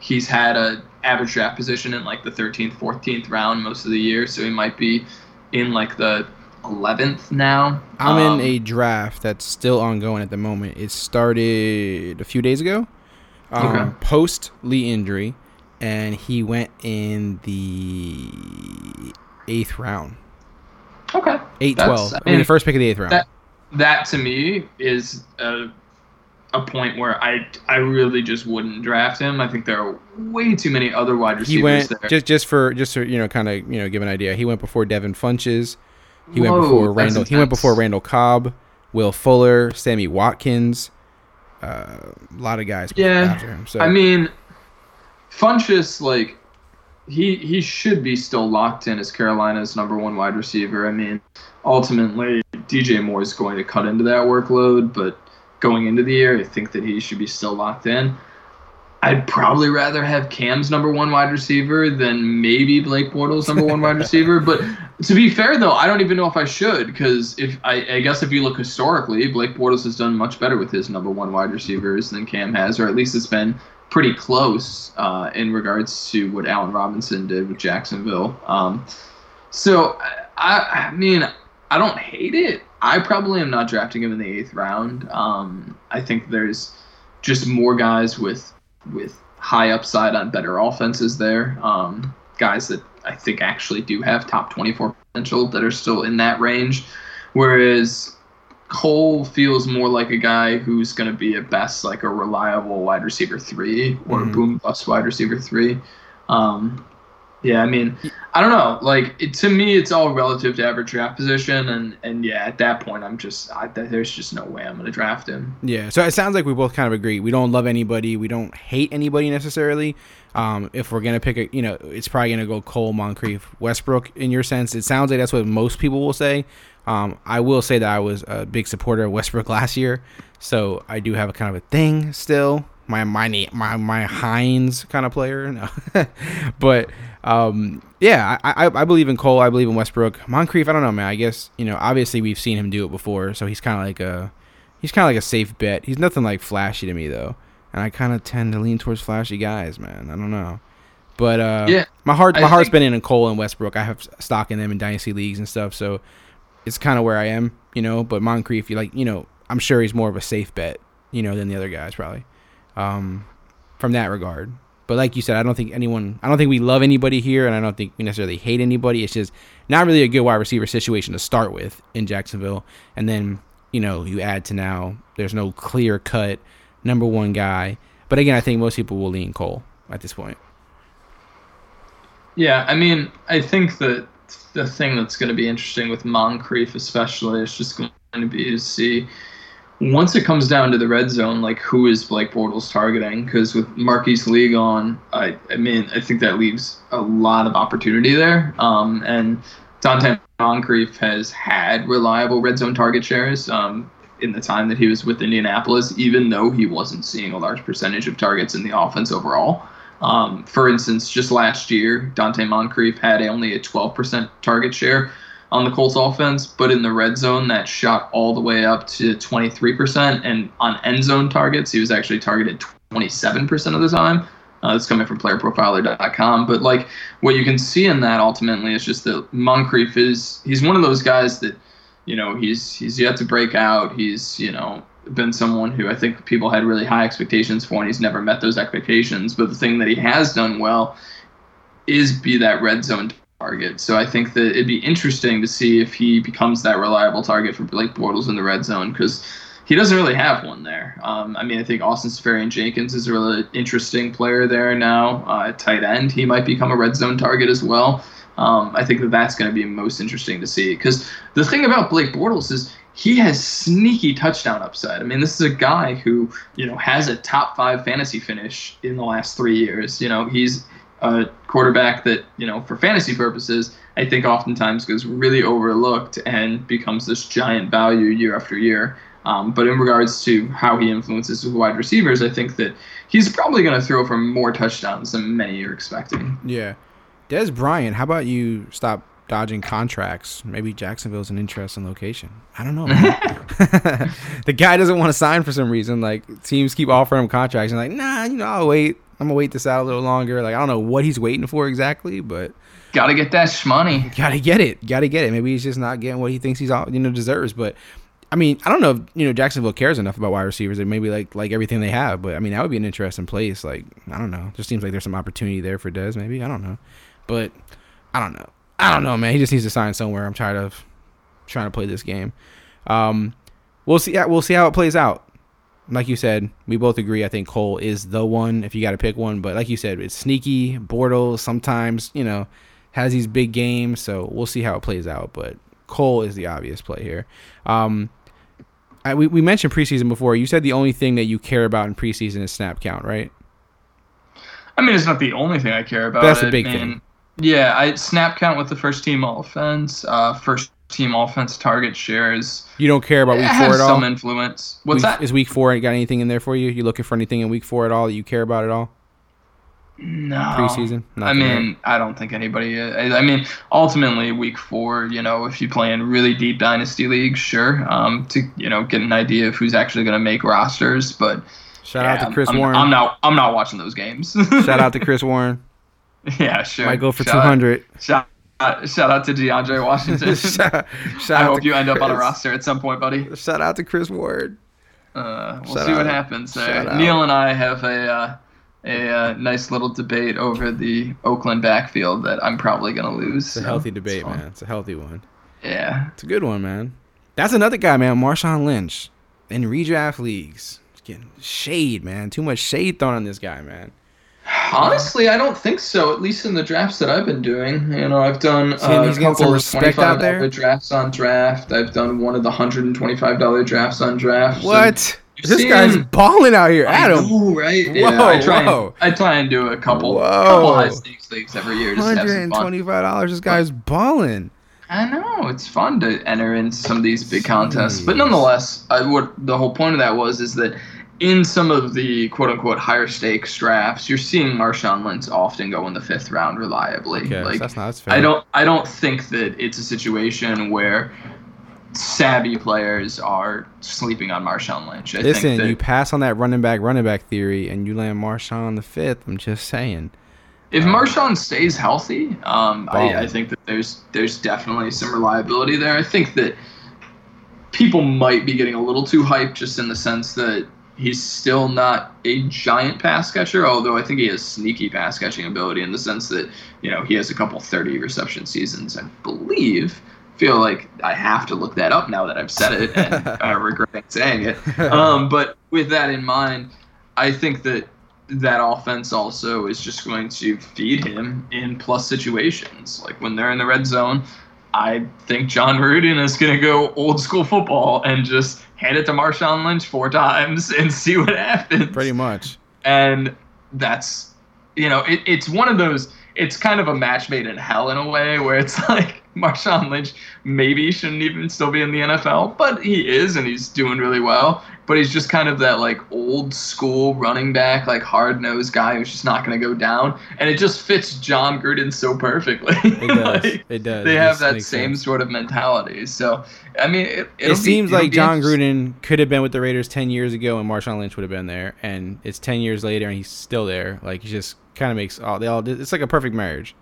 he's had a average draft position in like the 13th, 14th round most of the year, so he might be in like the 11th now. I'm Um, in a draft that's still ongoing at the moment. It started a few days ago, um, Okay. post Lee injury, and he went in the eighth round, okay. eight That's- twelve. I I mean, the first pick of the eighth round. that that to me is a, a point where I I really just wouldn't draft him. I think there are way too many other wide receivers he went there. just just for just to you know kind of you know give an idea. He went before Devin Funchess. He went Whoa, before that's He Went before Randall Cobb, Will Fuller, Sammy Watkins. Uh, a lot of guys Yeah, after him. So I mean, Funchess like he he should be still locked in as Carolina's number one wide receiver. I mean, ultimately DJ Moore is going to cut into that workload, but going into the year, I think that he should be still locked in. I'd probably rather have Cam's number one wide receiver than maybe Blake Bortles number one wide receiver. But to be fair, though, I don't even know if I should because if I, I guess if you look historically, Blake Bortles has done much better with his number one wide receivers than Cam has, or at least it's been pretty close uh, in regards to what Allen Robinson did with Jacksonville. Um, so I, I mean, I don't hate it. I probably am not drafting him in the eighth round. Um, I think there's just more guys with with high upside on better offenses there. Um, guys that I think actually do have top 24 potential that are still in that range. Whereas Cole feels more like a guy who's going to be at best like a reliable wide receiver three or a Mhm. boom bust wide receiver three. Um, yeah, I mean, I don't know. Like it, to me, it's all relative to average draft position, and and yeah, at that point, I'm just I, there's just no way I'm to draft him. Yeah, so it sounds like we both kind of agree. We don't love anybody. We don't hate anybody necessarily. Um, if we're gonna pick a, you know, it's probably gonna go Cole, Moncrief, Westbrook. In your sense, it sounds like that's what most people will say. Um, I will say that I was a big supporter of Westbrook last year, so I do have a kind of a thing still. My my my my Hines kind of player, no. but um, yeah, I, I I believe in Cole. I believe in Westbrook. Moncrief, I don't know, man. I guess you know, obviously we've seen him do it before, so he's kind of like a he's kind of like a safe bet. He's nothing like flashy to me though, and I kind of tend to lean towards flashy guys, man. I don't know, but uh, Yeah, my heart I my heart's think- been in Cole and Westbrook. I have stock in them in dynasty leagues and stuff, so it's kind of where I am, you know. But Moncrief, you like, you know, I'm sure he's more of a safe bet, you know, than the other guys probably, um, from that regard. But like you said, I don't think anyone, I don't think we love anybody here, and I don't think we necessarily hate anybody. It's just not really a good wide receiver situation to start with in Jacksonville, and then you know you add to now there's no clear cut number one guy. But again, I think most people will lean Cole at this point. Yeah, I mean, I think that the thing that's going to be interesting with Moncrief, especially, is just going to be to see once it comes down to the red zone, like who is Blake Bortles targeting? Because with Marquise Lee gone, I, I mean, I think that leaves a lot of opportunity there. Um, and Donte Moncrief has had reliable red zone target shares. Um, in the time that he was with Indianapolis, even though he wasn't seeing a large percentage of targets in the offense overall. Um, for instance, just last year, Donte Moncrief had only a 12% target share on the Colts offense, but in the red zone, that shot all the way up to 23%. And on end zone targets, he was actually targeted 27% of the time. Uh, it's coming from playerprofiler.com. But like what you can see in that ultimately is just that Moncrief is he's one of those guys that, you know, he's he's yet to break out. He's, you know, been someone who I think people had really high expectations for, and he's never met those expectations. But the thing that he has done well is be that red zone target. So I think that it'd be interesting to see if he becomes that reliable target for Blake Bortles in the red zone because he doesn't really have one there. Um, I mean, I think Austin Seferian-Jenkins is a really interesting player there now. Uh, tight end, he might become a red zone target as well. Um, I think that that's going to be most interesting to see because the thing about Blake Bortles is he has sneaky touchdown upside. I mean, this is a guy who you know has a top five fantasy finish in the last three years. You know, he's a quarterback that you know for fantasy purposes I think oftentimes goes really overlooked and becomes this giant value year after year. Um, but in regards to how he influences wide receivers, I think that he's probably going to throw for more touchdowns than many are expecting. Yeah. Dez Bryant, how about you stop dodging contracts? Maybe Jacksonville's an interesting location. I don't know. the guy doesn't want to sign for some reason. Like teams keep offering him contracts and like, nah, you know, I'll wait. I'm gonna wait this out a little longer. Like I don't know what he's waiting for exactly, but Got to get that shmoney. gotta get it. Gotta get it. Maybe he's just not getting what he thinks he's all you know deserves. But I mean, I don't know if you know Jacksonville cares enough about wide receivers. They maybe like like everything they have. But I mean, that would be an interesting place. Like I don't know. Just seems like there's some opportunity there for Dez. Maybe I don't know. But I don't know. I don't know, man. He just needs to sign somewhere. I'm tired of trying to play this game. Um, we'll see. Yeah, we'll see how it plays out. Like you said, we both agree. I think Cole is the one if you got to pick one. But like you said, it's sneaky. Bortles sometimes, you know, has these big games. So we'll see how it plays out. But Cole is the obvious play here. Um, I, we, we mentioned preseason before. You said the only thing that you care about in preseason is snap count, right? I mean, it's not the only thing I care about. That's the it, big man. thing. Yeah, I snap count with the first team offense. Uh, first team offense target shares You don't care about week four at all. some influence. What's Week- that? Is week four got anything in there for you? You looking for anything in week four at all that you care about at all? No. Preseason? I Nothing, mean, I don't think anybody. I, I mean, ultimately, week four. You know, if you play in really deep dynasty leagues, sure, um, to you know get an idea of who's actually going to make rosters. But Shout yeah, out to Chris I'm, Warren. I'm not. I'm not watching those games. Shout out to Chris Warren. yeah, sure. Might go for two hundred. Shout, out- shout out to DeAndre Washington. shout, shout I out hope to you end up on a roster at some point, buddy. Shout out to Chris Ward. Uh, we'll Shout see what happens there. Shout out. Neil and I have a uh, a uh, nice little debate over the Oakland backfield that I'm probably gonna lose. It's a so healthy debate, it's man. It's a healthy one. Yeah. It's a good one, man. That's another guy, man. Marshawn Lynch in redraft leagues. He's getting shade, man. Too much shade thrown on this guy, man. Honestly, I don't think so. At least in the drafts that I've been doing, you know, I've done uh, a couple of twenty-five dollar drafts on draft. I've done one of the hundred and twenty-five dollar drafts on draft. What? This seen- guy's balling out here, I Adam. know, right? yeah, I try. whoa. And, I try and do a couple, Whoa. couple high stakes leagues every year just to have Hundred and twenty-five dollars. This guy's balling. I know it's fun to enter into some of these big contests, but nonetheless, I, what the whole point of that was is that in some of the quote unquote higher stakes drafts, you're seeing Marshawn Lynch often go in the fifth round reliably. Okay, like that's not that's fair. I don't I don't think that it's a situation where savvy players are sleeping on Marshawn Lynch. I Listen, think that you pass on that running back, running back theory, and you land Marshawn on the fifth. I'm just saying. if Marshawn stays healthy, um, I, I think that there's there's definitely some reliability there. I think that people might be getting a little too hyped just in the sense that he's still not a giant pass catcher, although I think he has sneaky pass catching ability in the sense that, you know, he has a couple 30 reception seasons, I believe. Feel like I have to look that up now that I've said it and uh, regretting saying it. Um, but with that in mind, I think that that offense also is just going to feed him in plus situations. Like when they're in the red zone, I think Jon Gruden is going to go old school football and just hand it to Marshawn Lynch four times and see what happens. Pretty much. And that's, you know, it, it's one of those, it's kind of a match made in hell in a way where it's like Marshawn Lynch maybe shouldn't even still be in the NFL, but he is and he's doing really well. But he's just kind of that like old school running back, like hard nosed guy who's just not going to go down. And it just fits Jon Gruden so perfectly. It does. Like, it does. they It have that same sense. sort of mentality. So, I mean, it, It it'll be- seems like Jon. Gruden could have been with the Raiders ten years ago, and Marshawn Lynch would have been there. And it's ten years later, and he's still there. Like he just kind of makes all they all. It's like a perfect marriage.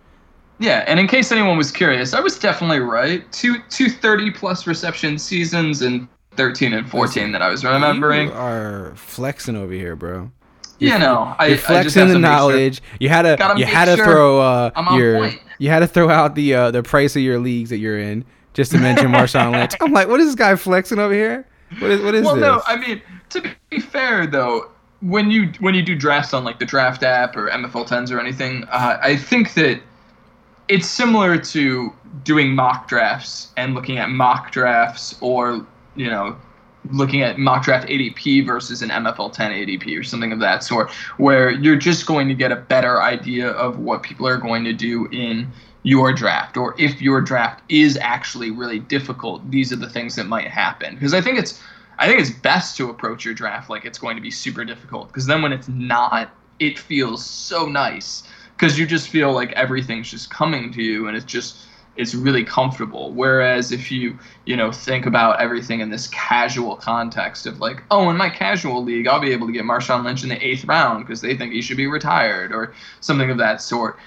Yeah, and in case anyone was curious, I was definitely right. Two two thirty plus reception seasons and thirteen and fourteen that I was remembering. You are flexing over here, bro. You know, I, You're I just flexing the make sure- knowledge. You had to you had to sure throw uh your point. you had to throw out the uh the price of your leagues that you're in just to mention Marshawn Lynch. I'm like, what is this guy flexing over here? What is what is Well, this? no, I mean to be fair though, when you when you do drafts on like the draft app or MFL tens or anything, uh, I think that it's similar to doing mock drafts and looking at mock drafts or you know looking at mock draft ADP versus an MFL 10 ADP or something of that sort, where you're just going to get a better idea of what people are going to do in your draft, or if your draft is actually really difficult, these are the things that might happen. Because I think it's, I think it's best to approach your draft like it's going to be super difficult. Because then when it's not, it feels so nice. Because you just feel like everything's just coming to you, and it's just it's really comfortable. Whereas if you, you know, think about everything in this casual context of like, oh, in my casual league, I'll be able to get Marshawn Lynch in the eighth round because they think he should be retired or something of that sort.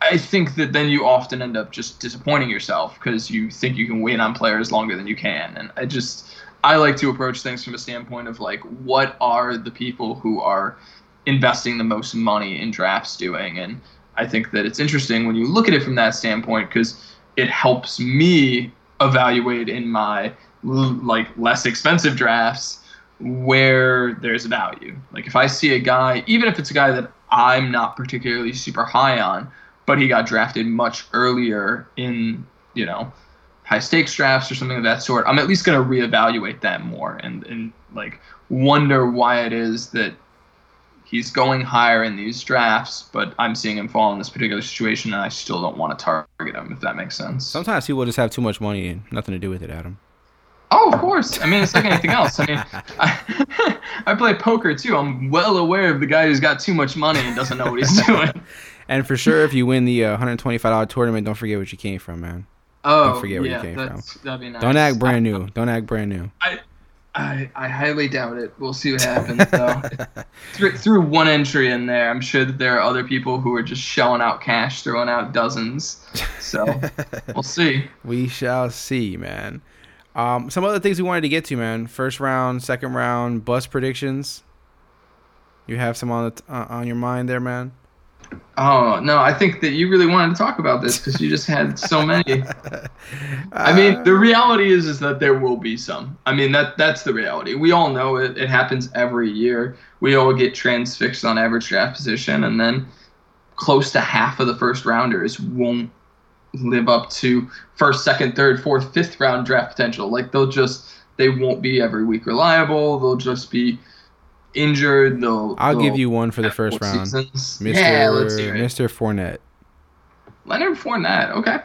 I think that then you often end up just disappointing yourself because you think you can wait on players longer than you can. And I just, I like to approach things from a standpoint of like, what are the people who are investing the most money in drafts doing? And I think that it's interesting when you look at it from that standpoint because it helps me evaluate in my like less expensive drafts where there's value. Like if I see a guy, even if it's a guy that I'm not particularly super high on, but he got drafted much earlier in, you know, high stakes drafts or something of that sort, I'm at least going to reevaluate that more and, and like wonder why it is that he's going higher in these drafts, but I'm seeing him fall in this particular situation, and I still don't want to target him, if that makes sense. Sometimes people just have too much money and nothing to do with it, Adam. Oh, of course. I mean, it's like anything else. I mean, I, I play poker too. I'm well aware of the guy who's got too much money and doesn't know what he's doing. And for sure, if you win the uh, $125 tournament, don't forget where you came from, man. Oh, forget where you yeah, came that's, That'd be nice. Don't act brand new. Don't act brand new. I, I, I highly doubt it. We'll see what happens though. through, through one entry in there, I'm sure that there are other people who are just shelling out cash, throwing out dozens. So we'll see. We shall see, man. Um, some other things we wanted to get to, man. First round, second round, bus predictions. You have some on the t- uh, on your mind there, man. Oh no, I think that you really wanted to talk about this because you just had so many. I mean, the reality is is that there will be some. I mean that that's the reality. We all know it. It happens every year. We all get transfixed on average draft position, and then close to half of the first rounders won't live up to first, second, third, fourth, fifth round draft potential. Like they'll just they won't be every week reliable. They'll just be injured. They'll. I'll give you one for the first round, seasons. Mister Yeah, let's hear it. Mister Fournette. Leonard Fournette. Okay.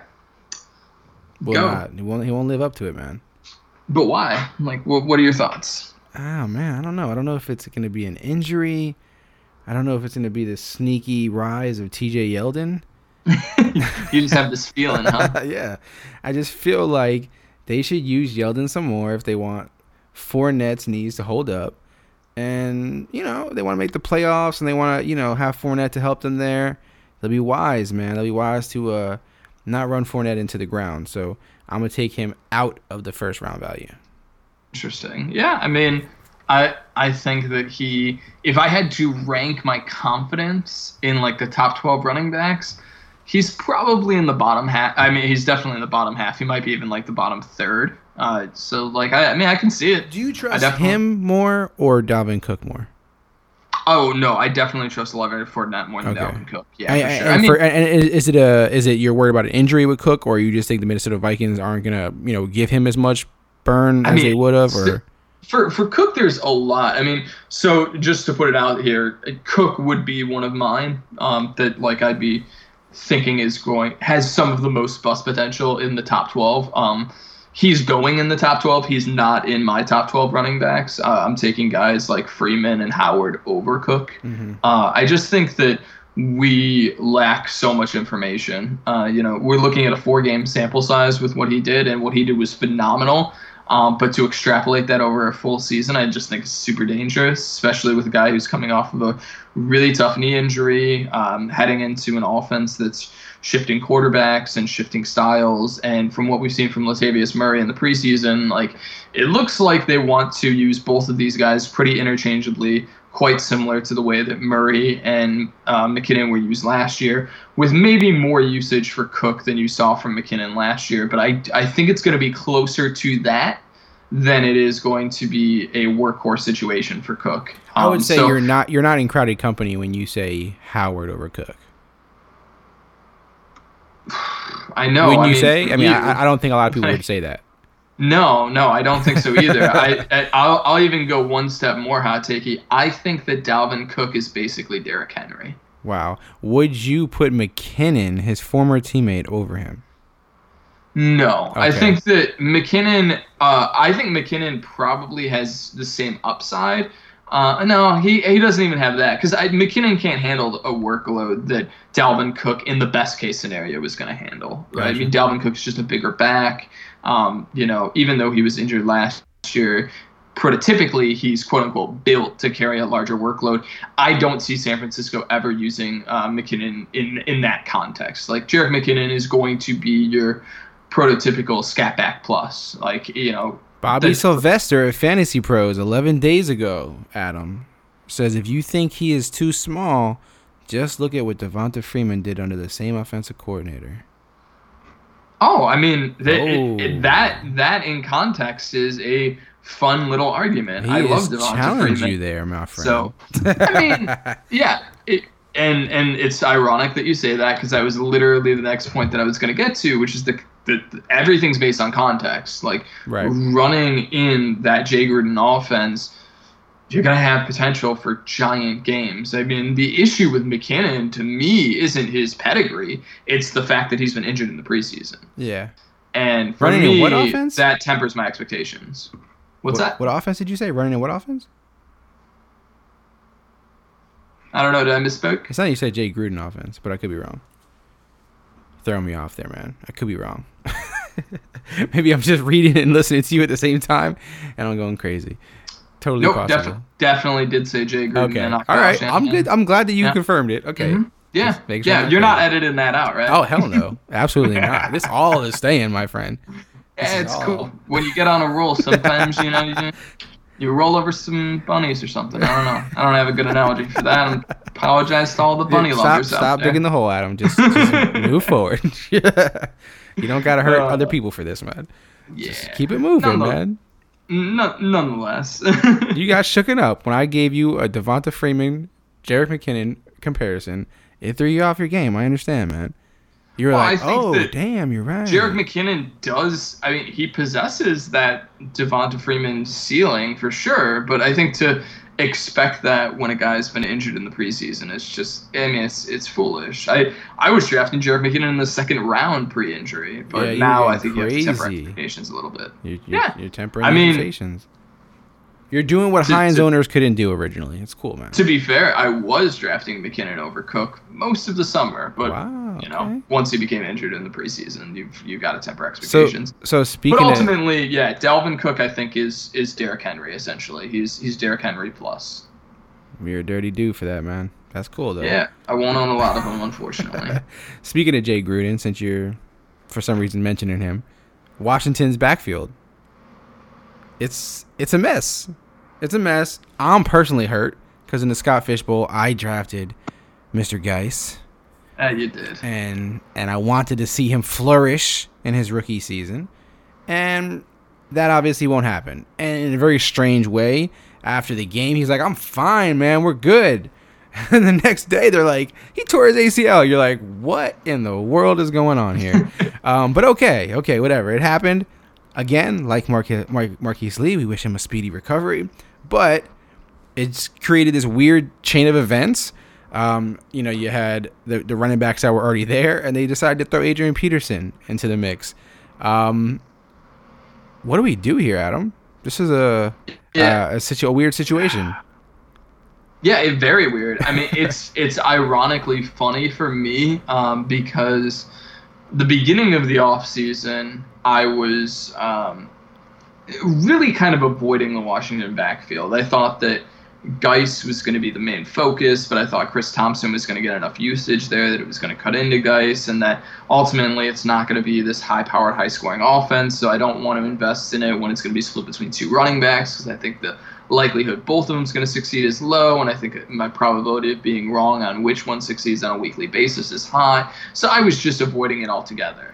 Will Go. not. He won't. He won't live up to it, man. But why? Like, what, what are your thoughts? Oh man, I don't know. I don't know if it's going to be an injury. I don't know if it's going to be the sneaky rise of T.J. Yeldon. You just have this feeling, huh? yeah, I just feel like They should use Yeldon some more if they want Fournette's knees to hold up. And, you know, they want to make the playoffs and they want to, you know, have Fournette to help them there. They'll be wise, man. They'll be wise to uh, not run Fournette into the ground. So I'm to take him out of the first round value. Interesting. Yeah, I mean, I I think that he if I had to rank my confidence in like the top 12 running backs, he's probably in the bottom half. I mean, he's definitely in the bottom half. He might be even like the bottom third. Uh, so like I, I mean, I can see it. Do you trust him more or Dalvin Cook more? Oh no, I definitely trust Leonard Fournette more than Okay. Dalvin Cook. Yeah, I- for I- sure. and I mean, for- and is it a is it you're worried about an injury with Cook, or you just think the Minnesota Vikings aren't gonna you know give him as much burn I as mean, they would have? so- Or for for Cook, there's a lot. I mean, so just to put it out here, Cook would be one of mine. Um, that like I'd be thinking is going has some of the most bust potential in the top 12. Um, he's going in the top 12. He's not in my top 12 running backs. Uh, I'm taking guys like Freeman and Howard over Cook. Uh, I just think that we lack so much information. Uh, you know, we're looking at a four game sample size with what he did, and what he did was phenomenal. Um, but to extrapolate that over a full season, I just think is super dangerous, especially with a guy who's coming off of a really tough knee injury, um, heading into an offense that's shifting quarterbacks and shifting styles. And from what we've seen from Latavius Murray in the preseason, like it looks like they want to use both of these guys pretty interchangeably, quite similar to the way that Murray and uh, McKinnon were used last year, with maybe more usage for Cook than you saw from McKinnon last year. But I, I think it's going to be closer to that than it is going to be a workhorse situation for Cook. I would Um, say so- you're not you're not in crowded company when you say Howard over Cook. I know. Wouldn't I you mean, say? I mean, I, I don't think a lot of people would say that. No, no, I don't think so either. I, I I'll, I'll even go one step more hot takey. I think that Dalvin Cook is basically Derrick Henry. Wow. Would you put McKinnon, his former teammate, over him? No, I think that McKinnon. Uh, I think McKinnon probably has the same upside. Uh, no, he he doesn't even have that because McKinnon can't handle a workload that Dalvin Cook, in the best case scenario, was going to handle. Right? I Gotcha. mean, Dalvin Cook's just a bigger back. Um, you know, even though he was injured last year, prototypically he's quote unquote built to carry a larger workload. I don't see San Francisco ever using uh, McKinnon in in that context. Like Jerick McKinnon is going to be your prototypical scat back plus. Like you know, Bobby The- Sylvester at Fantasy Pros 11 days ago, Adam, says if you think he is too small, just look at what Devonta Freeman did under the same offensive coordinator. Oh, I mean th- Oh. it- it- oh. that that in context is a fun little argument. He I love has Devonta challenged Freeman. you there, my friend. So, I mean, yeah, it, and and it's ironic that you say that because that was literally the next point that I was going to get to, which is the, the, the everything's based on context. Like Right. running in that Jay Gruden offense, you're going to have potential for giant games. I mean, the issue with McKinnon to me isn't his pedigree; it's the fact that he's been injured in the preseason. yeah. And for Running in me, what offense? that tempers my expectations. What's what, that? What offense did you say? Running in what offense? I don't know. Did I misspoke? It's not you said Jay Gruden offense, but I could be wrong. Throw me off there, man. I could be wrong. Maybe I'm just reading and listening to you at the same time, and I'm going crazy. Totally Nope, possible. definitely, definitely did say Jay Gruden. Okay. All not I'm good. I'm glad that you Yeah. confirmed it. Okay. Mhm. Yeah, sure yeah. You're not editing that out, right? Oh hell no! Absolutely not. This all is staying, my friend. yeah, it's all- cool. When you get on a roll, sometimes you know you, you roll over some bunnies or something. I don't know. I don't have a good analogy for that. I apologize to all the bunny stop lovers out stop there. digging the hole, Adam. Just, just move forward. you don't gotta hurt Uh, other people for this, man. yeah. Keep it moving, Nonetheless- man. None- nonetheless. You got shooken up when I gave you a Devonta Freeman, Jerick McKinnon comparison. It threw you off your game. I understand, man. You were Well, like, oh, damn, you're right. Jerick McKinnon does. I mean, he possesses that Devonta Freeman ceiling for sure. But I think to expect that when a guy's been injured in the preseason it's just. I mean, it's it's foolish. I I was drafting Jerick McKinnon in the second round pre-injury, but Yeah, now I think you have to temper expectations a little bit. You're, you're, Yeah. you're tempering I your mean- expectations. You're doing what To- Heinz to- owners couldn't do originally. It's cool, man. To be fair, I was drafting McKinnon over Cook most of the summer, but Wow, you know, okay. once he became injured in the preseason, you've you got to temper expectations. so but speaking of, ultimately, yeah, Dalvin Cook, I think is is Derrick Henry essentially. He's he's Derrick Henry plus. you're a dirty dude for that, man. That's cool though. Yeah, I won't own a lot of them, unfortunately. Speaking of Jay Gruden, since you're for some reason mentioning him, Washington's backfield. It's it's a mess. It's a mess. I'm personally hurt because in the Scott Fish Bowl I drafted Mr. Guice uh, you did. and and I wanted to see him flourish in his rookie season, and that obviously won't happen. And in a very strange way, after the game, he's like, "I'm fine, man. We're good." And the next day, they're like, "He tore his ACL." You're like, "What in the world is going on here?" um, but okay, okay, whatever. It happened. Again, like Marque- Mar- Marquise Lee, we wish him a speedy recovery. But it's created this weird chain of events. Um, you know, you had the, the running backs that were already there, and they decided to throw Adrian Peterson into the mix. Um, what do we do here, Adam? This is a Yeah. uh, a, situ- a weird situation. Yeah, it, very weird. I mean, it's it's ironically funny for me um, because the beginning of the off season, I was um, really kind of avoiding the Washington backfield. I thought that Guice was going to be the main focus, but I thought Chris Thompson was going to get enough usage there that it was going to cut into Guice, and that ultimately it's not going to be this high-powered, high-scoring offense. So I don't want to invest in it when it's going to be split between two running backs because I think the likelihood both of them is going to succeed is low, and I think my probability of being wrong on which one succeeds on a weekly basis is high. So I was just avoiding it altogether.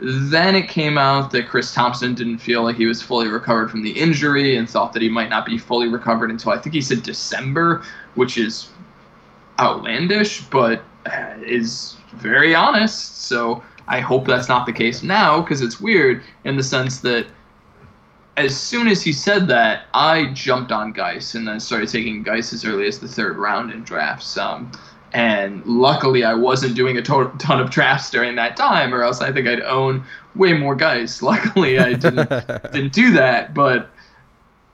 Then it came out that Chris Thompson didn't feel like he was fully recovered from the injury and thought that he might not be fully recovered until I think he said December, which is outlandish, but uh, is very honest. So I hope that's not the case now because it's weird in the sense that as soon as he said that, I jumped on Guice and then started taking Guice as early as the third round in drafts. Um, and luckily, I wasn't doing a to- ton of drafts during that time, or else I think I'd own way more Guice. Luckily, I didn't didn't do that. But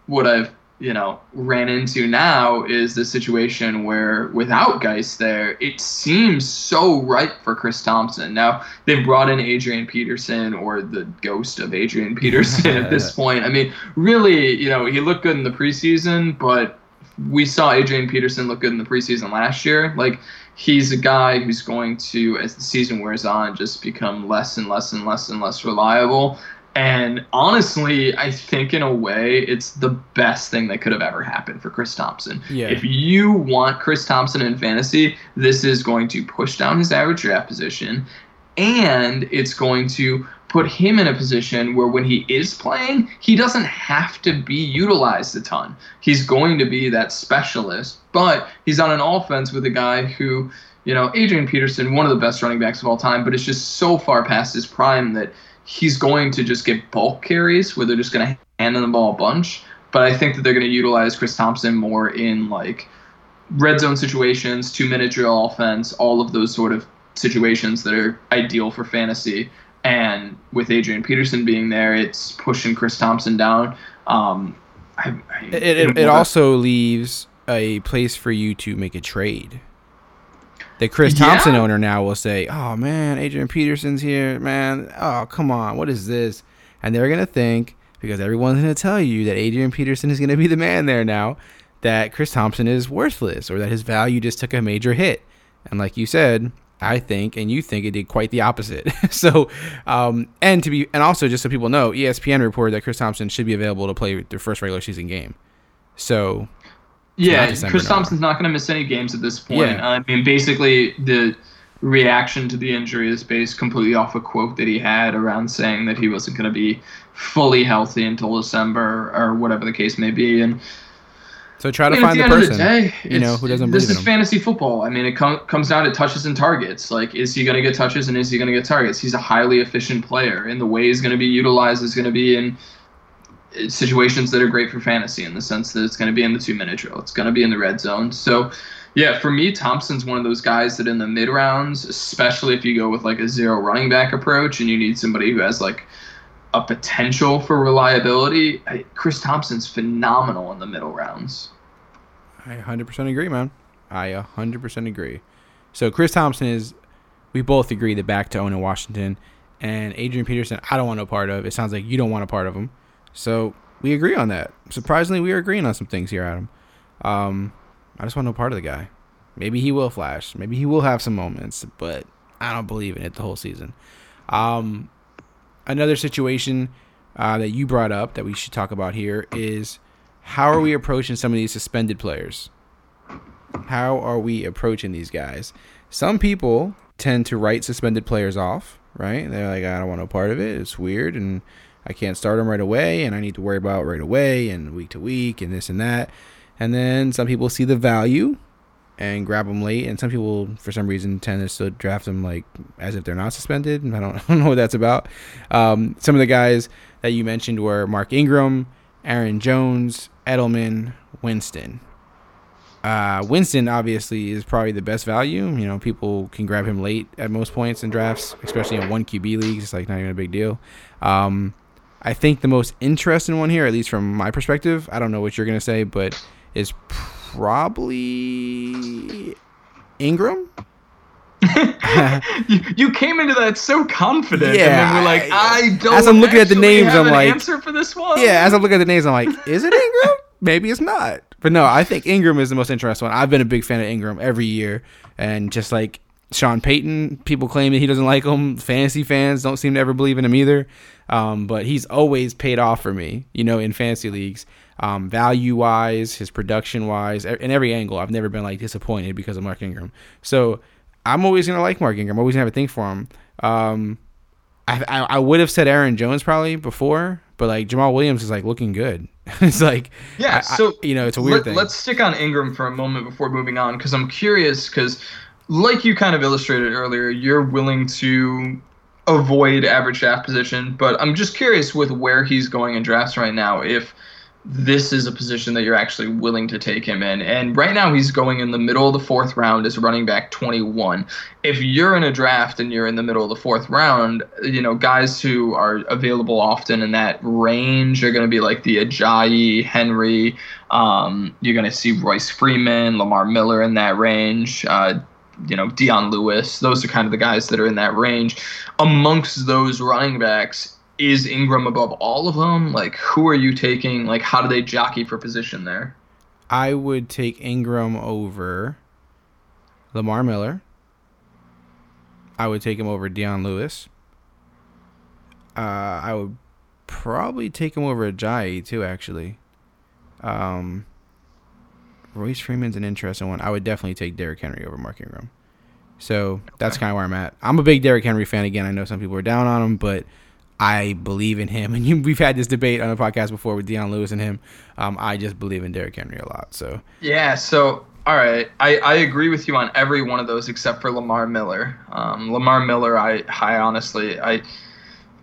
what I've you know ran into now is the situation where without Guice there, it seems so ripe for Chris Thompson. Now they've brought in Adrian Peterson or the ghost of Adrian Peterson at this point. I mean, really, you know, he looked good in the preseason, but we saw Adrian Peterson look good in the preseason last year. Like he's a guy who's going to, as the season wears on, just become less and less and less and less reliable. And honestly, I think in a way, it's the best thing that could have ever happened for Chris Thompson. Yeah. If you want Chris Thompson in fantasy, this is going to push down his average draft position, and it's going to put him in a position where when he is playing, he doesn't have to be utilized a ton. He's going to be that specialist, but he's on an offense with a guy who, you know, Adrian Peterson, one of the best running backs of all time, but it's just so far past his prime that he's going to just get bulk carries where they're just going to hand him the ball a bunch. But I think that they're going to utilize Chris Thompson more in like red zone situations, two minute drill offense, all of those sort of situations that are ideal for fantasy. And with Adrian Peterson being there, it's pushing Chris Thompson down. Um, I, I, It, it, it also leaves a place for you to make a trade. The Chris Yeah. Thompson owner now will say, "Oh man, Adrian Peterson's here, man. Oh come on, what is this?" And they're gonna think because everyone's gonna tell you that Adrian Peterson is gonna be the man there now, that Chris Thompson is worthless or that his value just took a major hit. And like you said, I think and you think it did quite the opposite. so, um, and to be and also just so people know, ESPN reported that Chris Thompson should be available to play their first regular season game. So Yeah, Chris. Thompson's not going to miss any games at this point. Yeah. I mean, basically, the reaction to the injury is based completely off a quote that he had around saying that he wasn't going to be fully healthy until December or whatever the case may be. And so try to I mean, find the the, person the day, you know who doesn't This believe is in him. fantasy football. I mean, it com- comes down to touches and targets. Like, is he going to get touches and is he going to get targets? He's a highly efficient player, and the way he's going to be utilized is going to be in situations that are great for fantasy in the sense that it's going to be in the two minute drill. It's going to be in the red zone. So, yeah, for me, Thompson's one of those guys that in the mid rounds, especially if you go with like a zero running back approach and you need somebody who has like a potential for reliability, Chris Thompson's phenomenal in the middle rounds. I 100% agree, man. I 100% agree. So Chris Thompson is, we both agree that back to own in Washington, and Adrian Peterson, I don't want no part of. It sounds like you don't want a part of him. So we agree on that. Surprisingly, we are agreeing on some things here, Adam. Um, I just want no part of the guy. Maybe he will flash. Maybe he will have some moments, but I don't believe in it the whole season. Um, another situation uh, that you brought up that we should talk about here is how are we approaching some of these suspended players? How are we approaching these guys? Some people tend to write suspended players off, right? They're like, I don't want no part of it. It's weird, and I can't start them right away, and I need to worry about right away, and week to week, and this and that. And then some people see the value and grab them late, and some people, for some reason, tend to still draft them like as if they're not suspended. I don't, I don't know what that's about. Um, some of the guys that you mentioned were Mark Ingram, Aaron Jones, Edelman, Winston. Uh, Winston obviously is probably the best value. You know, people can grab him late at most points in drafts, especially in one QB leagues. It's like not even a big deal. Um, I think the most interesting one here, at least from my perspective, I don't know what you're gonna say, but is probably Ingram. you, you came into that so confident, Yeah, and then we're like, I- I don't. as I'm looking at the names, I'm an like- answer for this one. Yeah, as I'm looking at the names, I'm like, is it Ingram? Maybe it's not. But no, I think Ingram is the most interesting one. I've been a big fan of Ingram every year, and just like Sean Payton, people claim that he doesn't like him. Fantasy fans don't seem to ever believe in him either. Um, but he's always paid off for me, you know, in fantasy leagues. Um, value wise, his production wise, in every angle, I've never been like disappointed because of Mark Ingram. So I'm always gonna like Mark Ingram. I'm always gonna have a thing for him. Um, I, I, I would have said Aaron Jones probably before, but like Jamaal Williams is like looking good. it's like Yeah, I- I- so you know, it's a weird let, thing. Let's stick on Ingram for a moment before moving on, because I'm curious. Because, like you kind of illustrated earlier, you're willing to avoid average draft position, but I'm just curious with where he's going in drafts right now. If this is a position that you're actually willing to take him in. And right now he's going in the middle of the fourth round as running back 21. If you're in a draft and you're in the middle of the fourth round, you know, guys who are available often in that range are going to be like the Ajayi, Henry. Um, you're going to see Royce Freeman, Lamar Miller in that range. Uh, you know, Dion Lewis. Those are kind of the guys that are in that range. Amongst those running backs, is Ingram above all of them? Like, who are you taking? Like, how do they jockey for position there? I would take Ingram over Lamar Miller. I would take him over Dion Lewis. Uh, I would probably take him over Ajayi too. Actually, um, Royce Freeman's an interesting one. I would definitely take Derrick Henry over Mark Ingram. So that's kind of where I'm at. I'm a big Derrick Henry fan. Again, I know some people are down on him, but I believe in him. And you, we've had this debate on the podcast before with Dion Lewis and him. Um, I just believe in Derrick Henry a lot. So Yeah, so all right, I, I agree with you on every one of those except for Lamar Miller. Um, Lamar Miller, I I honestly I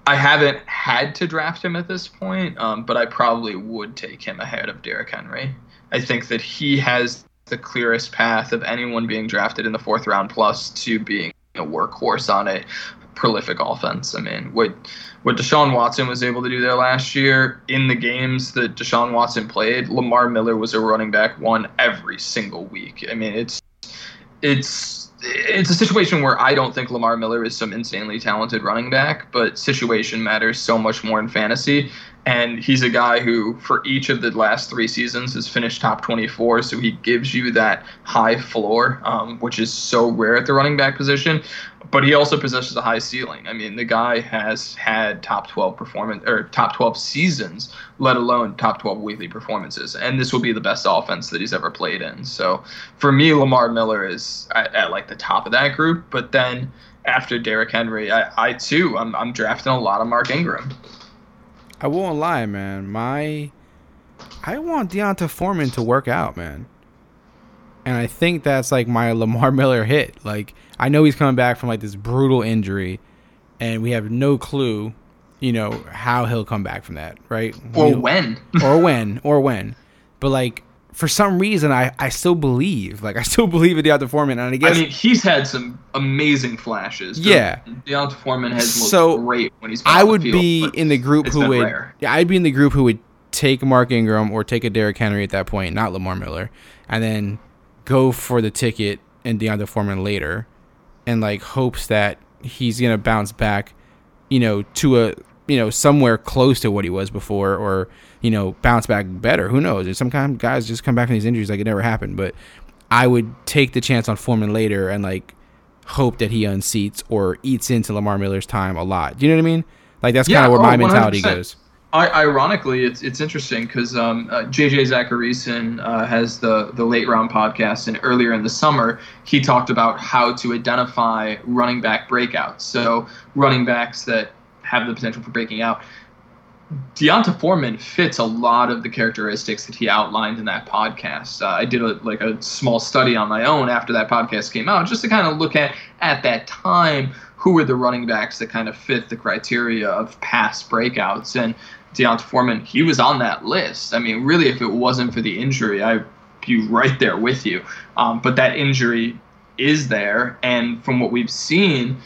I haven't had to draft him at this point, um, but I probably would take him ahead of Derrick Henry. I think that he has the clearest path of anyone being drafted in the fourth round plus to being a workhorse on a prolific offense. I mean, what what Deshaun Watson was able to do there last year in the games that Deshaun Watson played, Lamar Miller was a running back one every single week. I mean, it's it's it's a situation where I don't think Lamar Miller is some insanely talented running back, but situation matters so much more in fantasy. And he's a guy who, for each of the last three seasons, has finished top 24. So he gives you that high floor, um, which is so rare at the running back position. But he also possesses a high ceiling. I mean, the guy has had top 12 performance or top 12 seasons, let alone top 12 weekly performances. And this will be the best offense that he's ever played in. So for me, Lamar Miller is at, at like the top of that group. But then after Derrick Henry, I, I too, I'm, I'm drafting a lot of Mark Ingram. I won't lie, man. My I want D'Onta Foreman to work out, man. And I think that's like my Lamar Miller hit. Like I know he's coming back from like this brutal injury and we have no clue, you know, how he'll come back from that, right? Or We- when. or when, or when. But like for some reason, I, I still believe. Like I still believe in D'Onta Foreman, and I guess I mean, he's had some amazing flashes. Yeah. D'Onta Foreman has looked So, great when he's. I would field, be in the group who would rare. yeah, I'd be in the group who would take Mark Ingram or take a Derrick Henry at that point, not Lamar Miller, and then go for the ticket and D'Onta Foreman later, and like hopes that he's gonna bounce back, you know, to a you know somewhere close to what he was before, or you know bounce back better. Who knows? And Sometimes guys just come back from these injuries like it never happened, but I would take the chance on Foreman later and like hope that he unseats or eats into Lamar Miller's time a lot. Do you know what I mean? Like that's kind of where oh, my mentality 100%. goes. I, ironically, it's it's interesting because um, uh, JJ Zachariason uh, has the the late round podcast, and earlier in the summer he talked about how to identify running back breakouts. So running backs that have the potential for breaking out. D'Onta Foreman fits a lot of the characteristics that he outlined in that podcast. Uh, I did a, like a small study on my own after that podcast came out, just to kind of look at at that time who were the running backs that kind of fit the criteria of past breakouts. And D'Onta Foreman, he was on that list. I mean, really, if it wasn't for the injury, I'd be right there with you. Um, but that injury is there, and from what we've seen,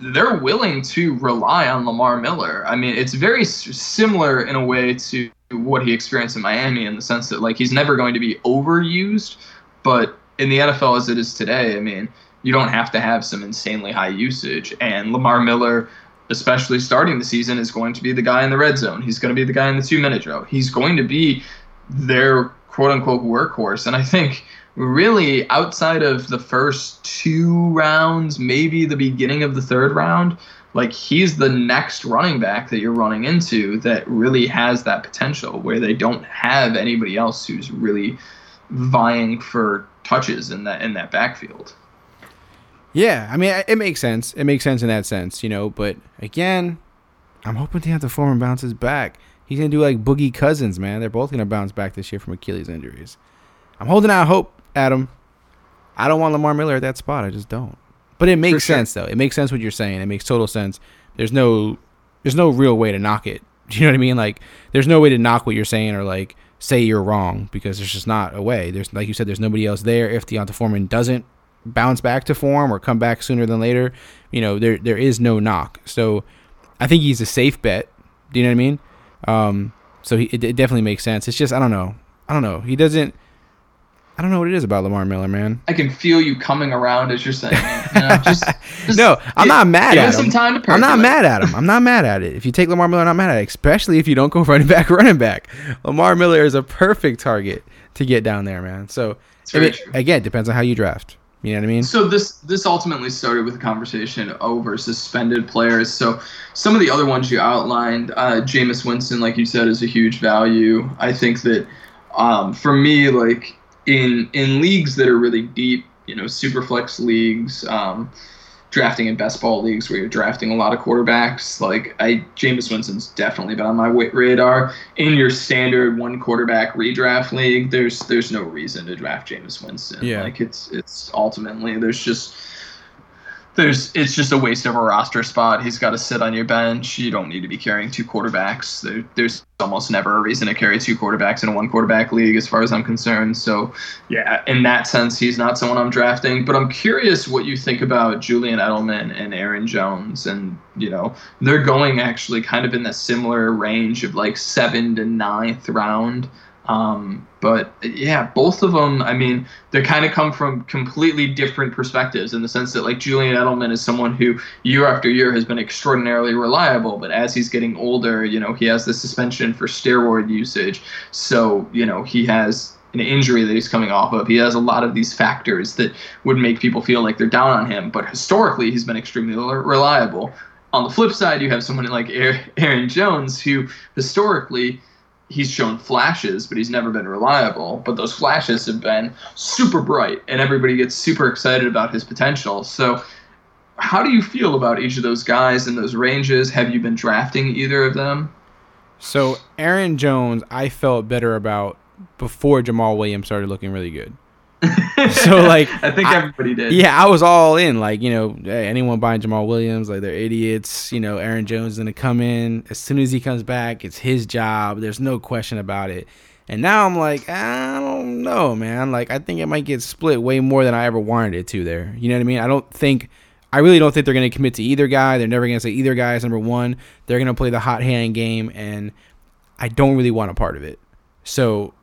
they're willing to rely on Lamar Miller. I mean, it's very similar in a way to what he experienced in Miami in the sense that like he's never going to be overused, but in the NFL as it is today, I mean, you don't have to have some insanely high usage. And Lamar Miller, especially starting the season, is going to be the guy in the red zone. He's going to be the guy in the two minute drill. He's going to be their quote unquote workhorse. And I think really outside of the first two rounds, maybe the beginning of the third round, like he's the next running back that you're running into that really has that potential where they don't have anybody else who's really vying for touches in that in that backfield. Yeah, I mean, it makes sense. It makes sense in that sense, you know. But again, I'm hoping to have the Foreman bounces back. He's gonna do like Boogie Cousins, man. They're both gonna bounce back this year from Achilles injuries. I'm holding out hope, Adam. I don't want Lamar Miller at that spot. I just don't. But it makes sure. sense though. It makes sense what you're saying. It makes total sense. There's no, there's no real way to knock it. Do you know what I mean? Like, there's no way to knock what you're saying or like say you're wrong because there's just not a way. There's like you said, there's nobody else there. If D'Onta Foreman doesn't bounce back to form or come back sooner than later, you know, there there is no knock. So I think he's a safe bet. Do you know what I mean? Um, so he, it, it definitely makes sense. It's just I don't know. I don't know. He doesn't. I don't know what it is about Lamar Miller, man. I can feel you coming around as you're saying it. You know, just, just No, I'm not mad at it him. some time to I'm not mad at him. I'm not mad at it. If you take Lamar Miller, I'm not mad at it. Especially if you don't go running back, running back. Lamar Miller is a perfect target to get down there, man. So I very again, depends on how you draft. You know what I mean? So this this ultimately started with a conversation over suspended players. So some of the other ones you outlined, uh, Jameis Winston, like you said, is a huge value. I think that um, for me, like in in leagues that are really deep, you know, super flex leagues, um, drafting in best ball leagues where you're drafting a lot of quarterbacks, like I Jameis Winston's definitely been on my radar. In your standard one quarterback redraft league, there's there's no reason to draft Jameis Winston. Yeah. Like it's it's ultimately there's just there's it's just a waste of a roster spot. He's got to sit on your bench. You don't need to be carrying two quarterbacks. There, there's almost never a reason to carry two quarterbacks in a one quarterback league, as far as I'm concerned. So, yeah, in that sense, he's not someone I'm drafting. But I'm curious what you think about Julian Edelman and Aaron Jones, and you know they're going actually kind of in that similar range of like seven to ninth round. Um, but yeah, both of them, I mean, they kind of come from completely different perspectives in the sense that, like, Julian Edelman is someone who year after year has been extraordinarily reliable, but as he's getting older, you know, he has the suspension for steroid usage. So, you know, he has an injury that he's coming off of. He has a lot of these factors that would make people feel like they're down on him, but historically, he's been extremely reliable. On the flip side, you have someone like Aaron Jones, who historically he's shown flashes, but he's never been reliable. But those flashes have been super bright, and everybody gets super excited about his potential. So, how do you feel about each of those guys in those ranges? Have you been drafting either of them? So Aaron Jones, I felt better about before Jamaal Williams started looking really good. So like I think everybody did. Yeah, I was all in. Like, you know, hey, anyone buying Jamaal Williams, like they're idiots. You know, Aaron Jones is gonna come in as soon as he comes back. It's his job. There's no question about it. And now I'm like, ah, I don't know, man. Like I think it might get split way more than I ever wanted it to there. You know what I mean? I don't think I really don't think they're going to commit to either guy. They're never going to say either guy is number 1. They're going to play the hot hand game and I don't really want a part of it. So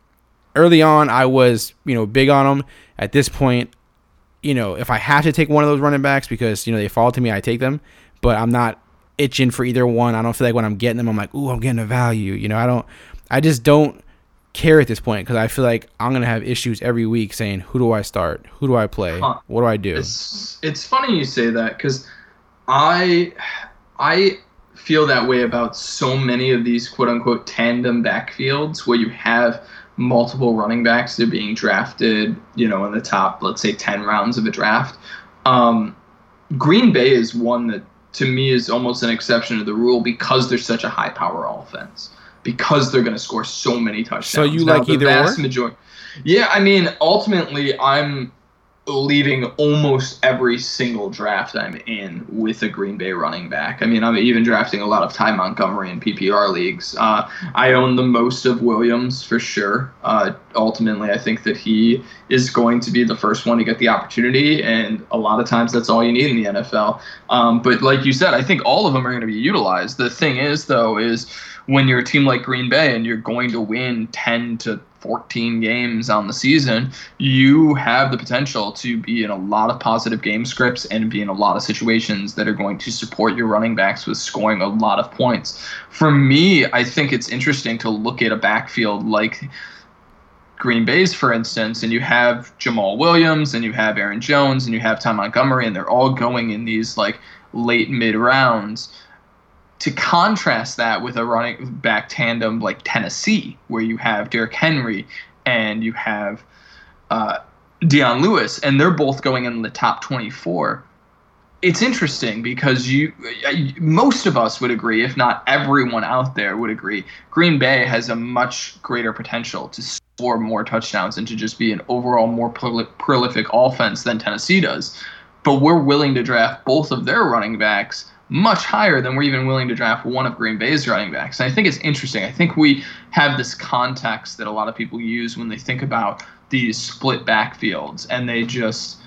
early on I was, you know, big on them. At this point, you know, if I have to take one of those running backs because, you know, they fall to me, I take them, but I'm not itching for either one. I don't feel like when I'm getting them I'm like, "Ooh, I'm getting a value." You know, I don't I just don't care at this point because I feel like I'm gonna have issues every week saying who do I start, who do I play, Huh. what do I do? It's it's funny you say that because I I feel that way about so many of these quote unquote tandem backfields where you have multiple running backs that are being drafted, you know, in the top, let's say, ten rounds of a draft. Um, Green Bay is one that to me is almost an exception to the rule because they're such a high power offense. Because they're going to score so many touchdowns. So you Now, like the either vast or? Majority, yeah, I mean, ultimately, I'm leaving almost every single draft I'm in with a Green Bay running back. I mean, I'm even drafting a lot of Ty Montgomery in PPR leagues. Uh, I own the most of Williams for sure. Uh, ultimately, I think that he is going to be the first one to get the opportunity, and a lot of times that's all you need in the NFL. Um, but like you said, I think all of them are going to be utilized. The thing is, though, is when you're a team like Green Bay and you're going to win 10 to 14 games on the season, you have the potential to be in a lot of positive game scripts and be in a lot of situations that are going to support your running backs with scoring a lot of points. For me, I think it's interesting to look at a backfield like Green Bay's, for instance, and you have Jamaal Williams and you have Aaron Jones and you have Ty Montgomery, and they're all going in these like late mid rounds. To contrast that with a running back tandem like Tennessee, where you have Derrick Henry and you have uh, Dion Lewis, and they're both going in the top 24 it's interesting because you most of us would agree if not everyone out there would agree green bay has a much greater potential to score more touchdowns and to just be an overall more proli- prolific offense than tennessee does. But we're willing to draft both of their running backs much higher than we're even willing to draft one of green bay's running backs and i think it's interesting i think we have this context that a lot of people use when they think about these split backfields and they just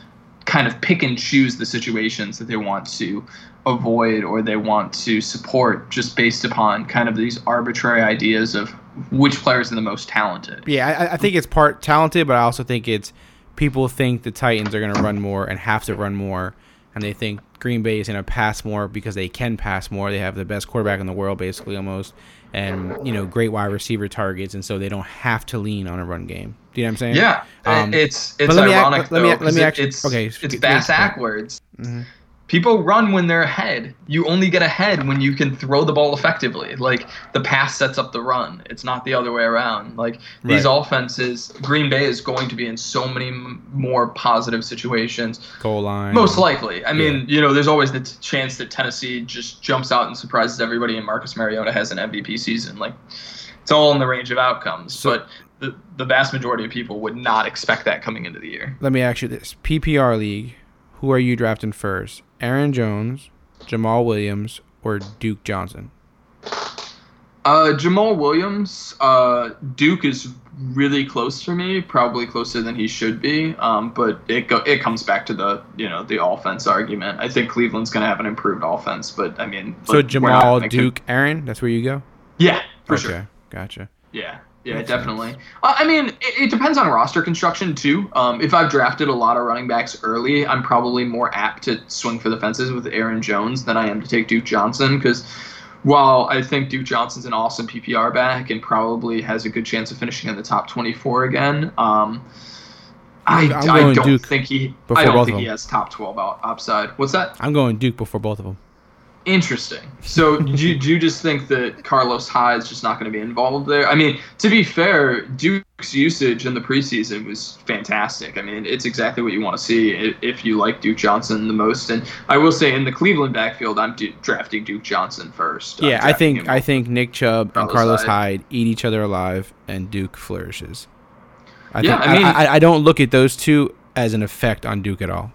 kind of pick and choose the situations that they want to avoid or they want to support just based upon kind of these arbitrary ideas of which players are the most talented. Yeah, I, I think it's part talented, but I also think it's people think the Titans are going to run more and have to run more, and they think Green Bay is going to pass more because they can pass more. They have the best quarterback in the world, basically almost, and you know great wide receiver targets, and so they don't have to lean on a run game. Do you know what I'm saying? Yeah, Um, it's it's let me ac- ironic let me- let me it- actually- it's okay, it's bass backwards. Mm-hmm. People run when they're ahead. You only get ahead when you can throw the ball effectively. Like the pass sets up the run. It's not the other way around. Like these Right. offenses, Green Bay is going to be in so many m- more positive situations. Goal line. Most likely. I mean, you know, there's always the t- chance that Tennessee just jumps out and surprises everybody, and Marcus Mariota has an MVP season. Like, it's all in the range of outcomes. but the, the vast majority of people would not expect that coming into the year. Let me ask you this: PPR league, who are you drafting first? Aaron Jones, Jamaal Williams, or Duke Johnson? Uh, Jamaal Williams, uh, Duke is really close for me, probably closer than he should be. Um, but it go, it comes back to the you know the offense argument. I think Cleveland's going to have an improved offense, but I mean, So Jamaal, Duke, Aaron. That's where you go. yeah, for okay, sure. gotcha. Yeah, yeah, definitely. Uh, I mean, it, it depends on roster construction too. Um, if I've drafted a lot of running backs early, I'm probably more apt to swing for the fences with Aaron Jones than I am to take Duke Johnson because while I think Duke Johnson's an awesome PPR back and probably has a good chance of finishing in the top 24 again, um, I, I'm I going don't Duke think he. I don't think he has top 12 out, upside. What's that? I'm going Duke before both of them. Interesting. So do, you, do you just think that Carlos Hyde is just not going to be involved there? I mean, to be fair, Duke's usage in the preseason was fantastic. I mean, it's exactly what you want to see if you like Duke Johnson the most. And I will say, in the Cleveland backfield, I'm du- drafting Duke Johnson first. Yeah, I think I think Nick Chubb and Carlos Carlos Hyde. Hyde eat each other alive, and Duke flourishes. I Yeah, think, I mean- I, I, I don't look at those two as an effect on Duke at all.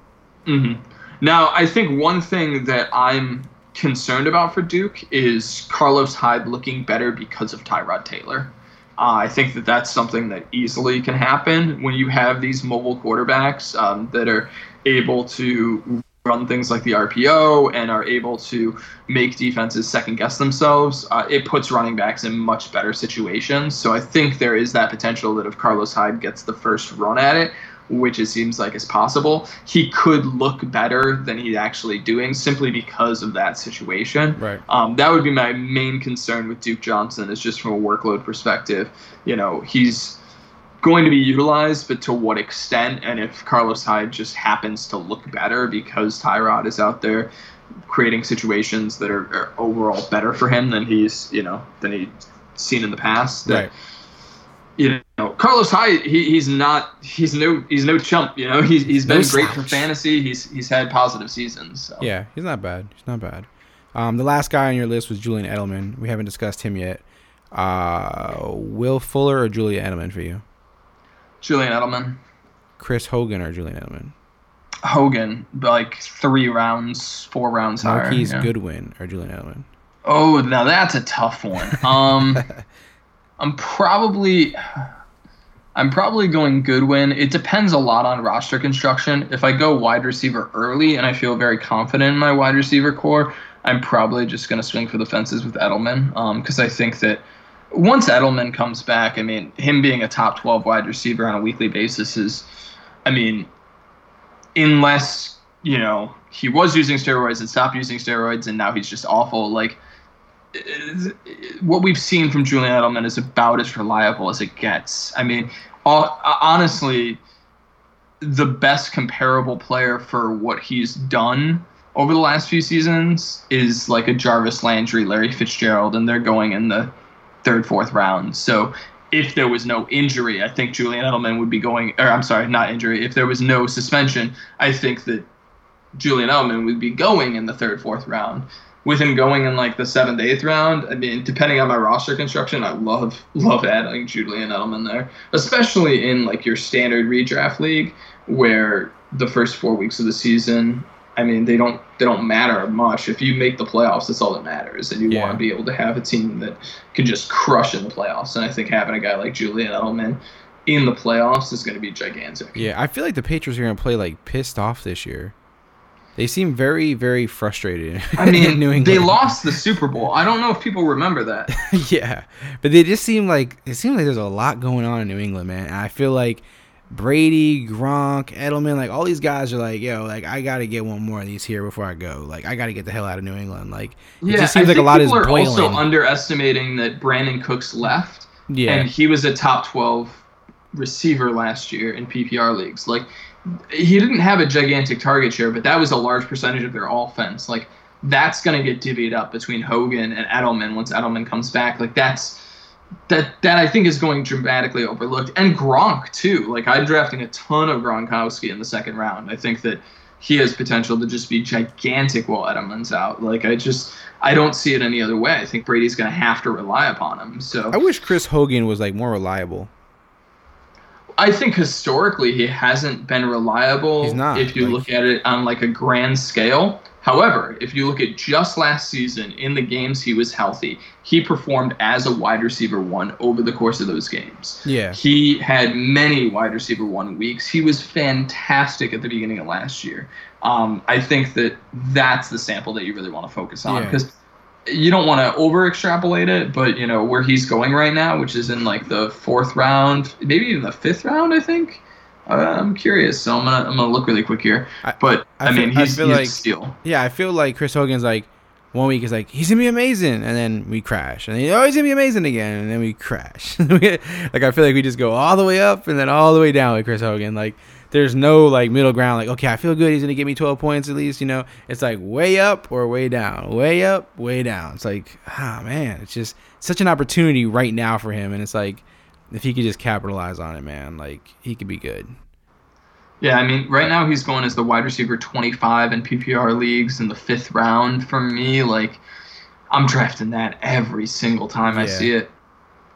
Mm-hmm. Now, I think one thing that I'm concerned about for Duke is Carlos Hyde looking better because of Tyrod Taylor. Uh, I think that that's something that easily can happen when you have these mobile quarterbacks um, that are able to run things like the RPO and are able to make defenses second guess themselves. Uh, it puts running backs in much better situations. So I think there is that potential that if Carlos Hyde gets the first run at it, which it seems like is possible, he could look better than he's actually doing simply because of that situation. Right. Um, that would be my main concern with Duke Johnson is just from a workload perspective. You know, he's going to be utilized, but to what extent? And if Carlos Hyde just happens to look better because Tyrod is out there creating situations that are, are overall better for him than he's, you know, than he's seen in the past. that Right. You know, Carlos Hyde, he, he's not, he's no, he's no chump. You know, he's he's been No great for fantasy. He's he's had positive seasons. So. Yeah, he's not bad. He's not bad. Um, the last guy on your list was Julian Edelman. We haven't discussed him yet. Uh, Will Fuller or Julian Edelman for you? Julian Edelman, Chris Hogan or Julian Edelman? Hogan, like three rounds, four rounds higher. Marquise yeah. Goodwin or Julian Edelman? Oh, now that's a tough one. Um, I'm probably, I'm probably going Goodwin. It depends a lot on roster construction. If I go wide receiver early and I feel very confident in my wide receiver core, I'm probably just going to swing for the fences with Edelman um, because I think that once Edelman comes back, I mean, him being a top 12 wide receiver on a weekly basis is, I mean, unless you know he was using steroids and stopped using steroids and now he's just awful like what we've seen from Julian Edelman is about as reliable as it gets. I mean, honestly, the best comparable player for what he's done over the last few seasons is like a Jarvis Landry, Larry Fitzgerald, and they're going in the third, fourth round. So if there was no injury, I think Julian Edelman would be going, or I'm sorry, not injury. If there was no suspension, I think that Julian Edelman would be going in the third, fourth round. With him going in like the seventh, eighth round, I mean, depending on my roster construction, I love love adding Julian Edelman there, especially in like your standard redraft league where the first four weeks of the season, I mean, they don't they don't matter much. If you make the playoffs, that's all that matters, and you Yeah. want to be able to have a team that can just crush in the playoffs. And I think having a guy like Julian Edelman in the playoffs is going to be gigantic. Yeah, I feel like the Patriots are gonna play like pissed off this year. They seem very, very frustrated. I mean, in New England. they lost the Super Bowl. I don't know if people remember that. yeah, but they just seem like it seems like there's a lot going on in New England, man. And I feel like Brady, Gronk, Edelman, like all these guys are like, yo, like I got to get one more of these here before I go. Like I got to get the hell out of New England. Like it just seems I like a lot is people are boiling. also underestimating that Brandin Cooks left, yeah, and he was a top twelve receiver last year in PPR leagues. Like he didn't have a gigantic target share, but that was a large percentage of their offense. Like that's going to get divvied up between Hogan and Edelman once Edelman comes back. Like that's that that I think is going dramatically overlooked. And Gronk too. Like I'm drafting a ton of Gronkowski in the second round. I think that he has potential to just be gigantic while Edelman's out. Like I just I don't see it any other way. I think Brady's going to have to rely upon him. So I wish Chris Hogan was like more reliable. I think historically he hasn't been reliable. He's not, If you like- look at it on like a grand scale. However, if you look at just last season in the games he was healthy, he performed as a wide receiver one over the course of those games. Yeah. He had many wide receiver one weeks. He was fantastic at the beginning of last year. Um, I think that that's the sample that you really want to focus on Yeah. You don't want to over extrapolate it, but you know where he's going right now, which is in like the fourth round, maybe even the fifth round. I think. Uh, I'm curious, so I'm gonna I'm gonna look really quick here. But I I, feel- mean, I he's, feel he's like- a steal. Yeah, I feel like Chris Hogan's like one week is like he's gonna be amazing, and then we crash, and then oh he's gonna be amazing again, and then we crash. like I feel like we just go all the way up and then all the way down with Chris Hogan. Like there's no like middle ground. Like okay, I feel good. He's gonna give me 12 points at least. You know, it's like way up or way down, way up, way down. It's like ah man, it's just such an opportunity right now for him, and it's like if he could just capitalize on it, man, like he could be good. Yeah, I mean, right now he's going as the wide receiver 25 in PPR leagues in the fifth round. For me, like, I'm drafting that every single time I see it.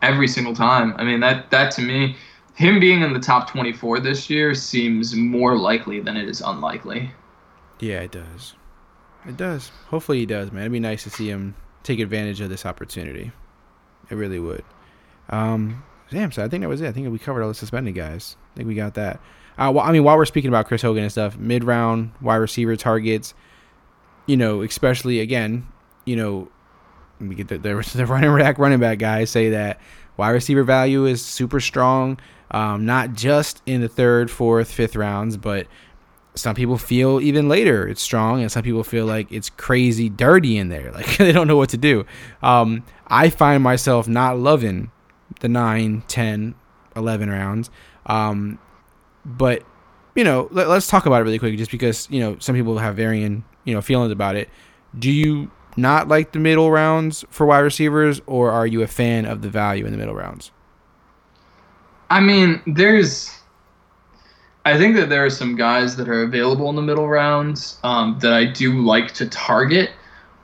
Every single time. I mean, that that to me, him being in the top 24 this year seems more likely than it is unlikely. Yeah, it does. It does. Hopefully he does, man. It'd be nice to see him take advantage of this opportunity. It really would. Um, damn, so I think that was it. I think we covered all the suspended guys. I think we got that. Uh, well, I mean, while we're speaking about Chris Hogan and stuff, mid round wide receiver targets, you know, especially again, you know, we get the, the, the running back running back guys say that wide receiver value is super strong, um, not just in the third, fourth, fifth rounds, but some people feel even later it's strong, and some people feel like it's crazy dirty in there, like they don't know what to do. Um, I find myself not loving the 9, 10, 11 rounds. Um, but you know, let, us talk about it really quick, just because you know some people have varying you know feelings about it. Do you not like the middle rounds for wide receivers, or are you a fan of the value in the middle rounds? I mean, there's. I think that there are some guys that are available in the middle rounds um, that I do like to target,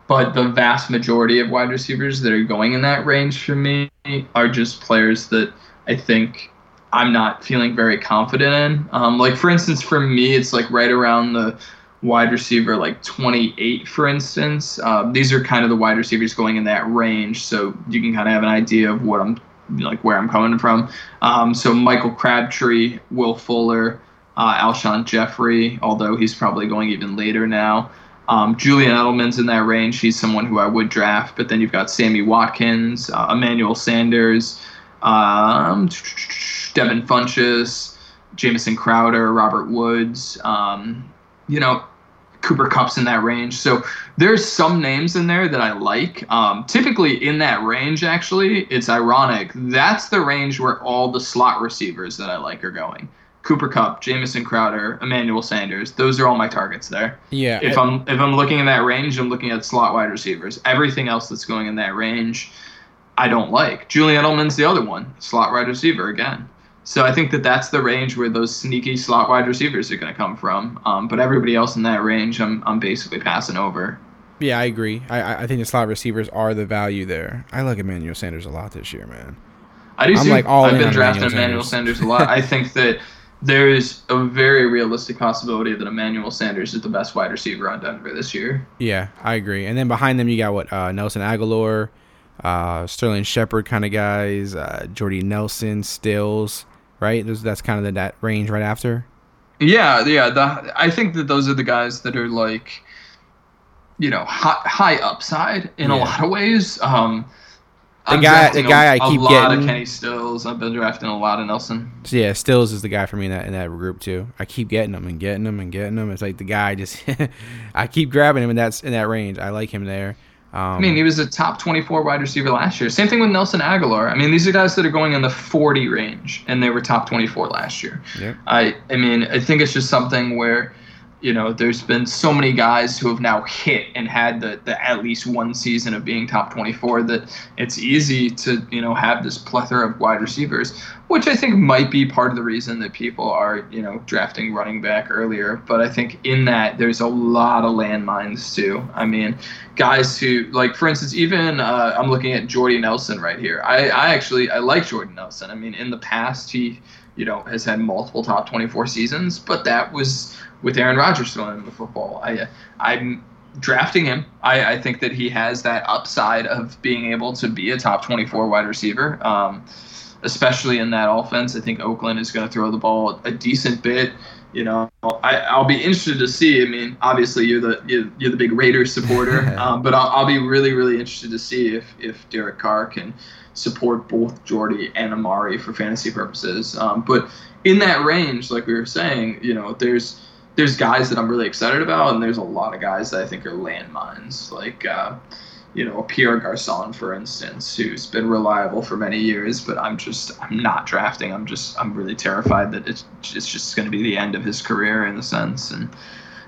but the vast majority of wide receivers that are going in that range for me are just players that I think I'm not feeling very confident in. Um, like for instance, for me, it's like right around the wide receiver, like 28, for instance. Uh, these are kind of the wide receivers going in that range, so you can kind of have an idea of what I'm like where I'm coming from. Um, so Michael Crabtree, Will Fuller, uh, Alshon Jeffery, although he's probably going even later now. Um, Julian Edelman's in that range. He's someone who I would draft, but then you've got Sammy Watkins, uh, Emmanuel Sanders, um, Devin Funchess, Jamison Crowder, Robert Woods. Um, you know, Cooper Kupp's in that range. So there's some names in there that I like. Um, typically in that range, actually, it's ironic. That's the range where all the slot receivers that I like are going. Cooper Kupp, Jamison Crowder, Emmanuel Sanders. Those are all my targets there. Yeah. If I'm if I'm looking in that range, I'm looking at slot wide receivers. Everything else that's going in that range, I don't like. Julian Edelman's the other one, slot wide receiver again. So I think that that's the range where those sneaky slot wide receivers are going to come from. Um, but everybody else in that range, I'm I'm basically passing over. Yeah, I agree. I I think the slot receivers are the value there. I like Emmanuel Sanders a lot this year, man. I do I'm like all I've been drafting Emmanuel Emmanuel Sanders. Sanders a lot. I think that there is a very realistic possibility that Emmanuel Sanders is the best wide receiver on Denver this year. Yeah, I agree. And then behind them, you got what uh, Nelson Agholor, uh, Sterling Shepard kind of guys, uh, Jordy Nelson, Stills, right? Those, that's kind of the, that range right after. Yeah, yeah. The, I think that those are the guys that are like, you know, high, high upside in a lot of ways. Um, The I'm guy- the guy a, I keep getting. a lot getting- of Kenny Stills. I've been drafting a lot of Nelson. So yeah, Stills is the guy for me in that in that group too. I keep getting them and getting them and getting them. It's like the guy just I keep grabbing him and that's in that range. I like him there. Um, I mean, he was a top 24 wide receiver last year. Same thing with Nelson Agholor. I mean, these are guys that are going in the 40 range, and they were top 24 last year. Yep. I, I mean, I think it's just something where, you know, there's been so many guys who have now hit and had the, the at least one season of being top 24 that it's easy to, you know, have this plethora of wide receivers, which I think might be part of the reason that people are, you know, drafting running back earlier. But I think in that there's a lot of landmines too. I mean, guys who like, for instance, even uh, I'm looking at Jordy Nelson right here. I, I actually I like Jordan Nelson. I mean, in the past he, you know, has had multiple top 24 seasons, but that was with Aaron Rodgers throwing him the football. I I'm drafting him. I, I think that he has that upside of being able to be a top 24 wide receiver. Um, especially in that offense. I think Oakland is going to throw the ball a decent bit. You know, I, I'll be interested to see. I mean, obviously you're the you're, you're the big Raiders supporter, um, but I'll, I'll be really really interested to see if if Derek Carr can support both Jordy and Amari for fantasy purposes. Um, but in that range, like we were saying, you know, there's there's guys that I'm really excited about, and there's a lot of guys that I think are landmines. Like, uh, you know, Pierre Garcon, for instance, who's been reliable for many years, but I'm just I'm not drafting. I'm just I'm really terrified that it's it's just going to be the end of his career in a sense. And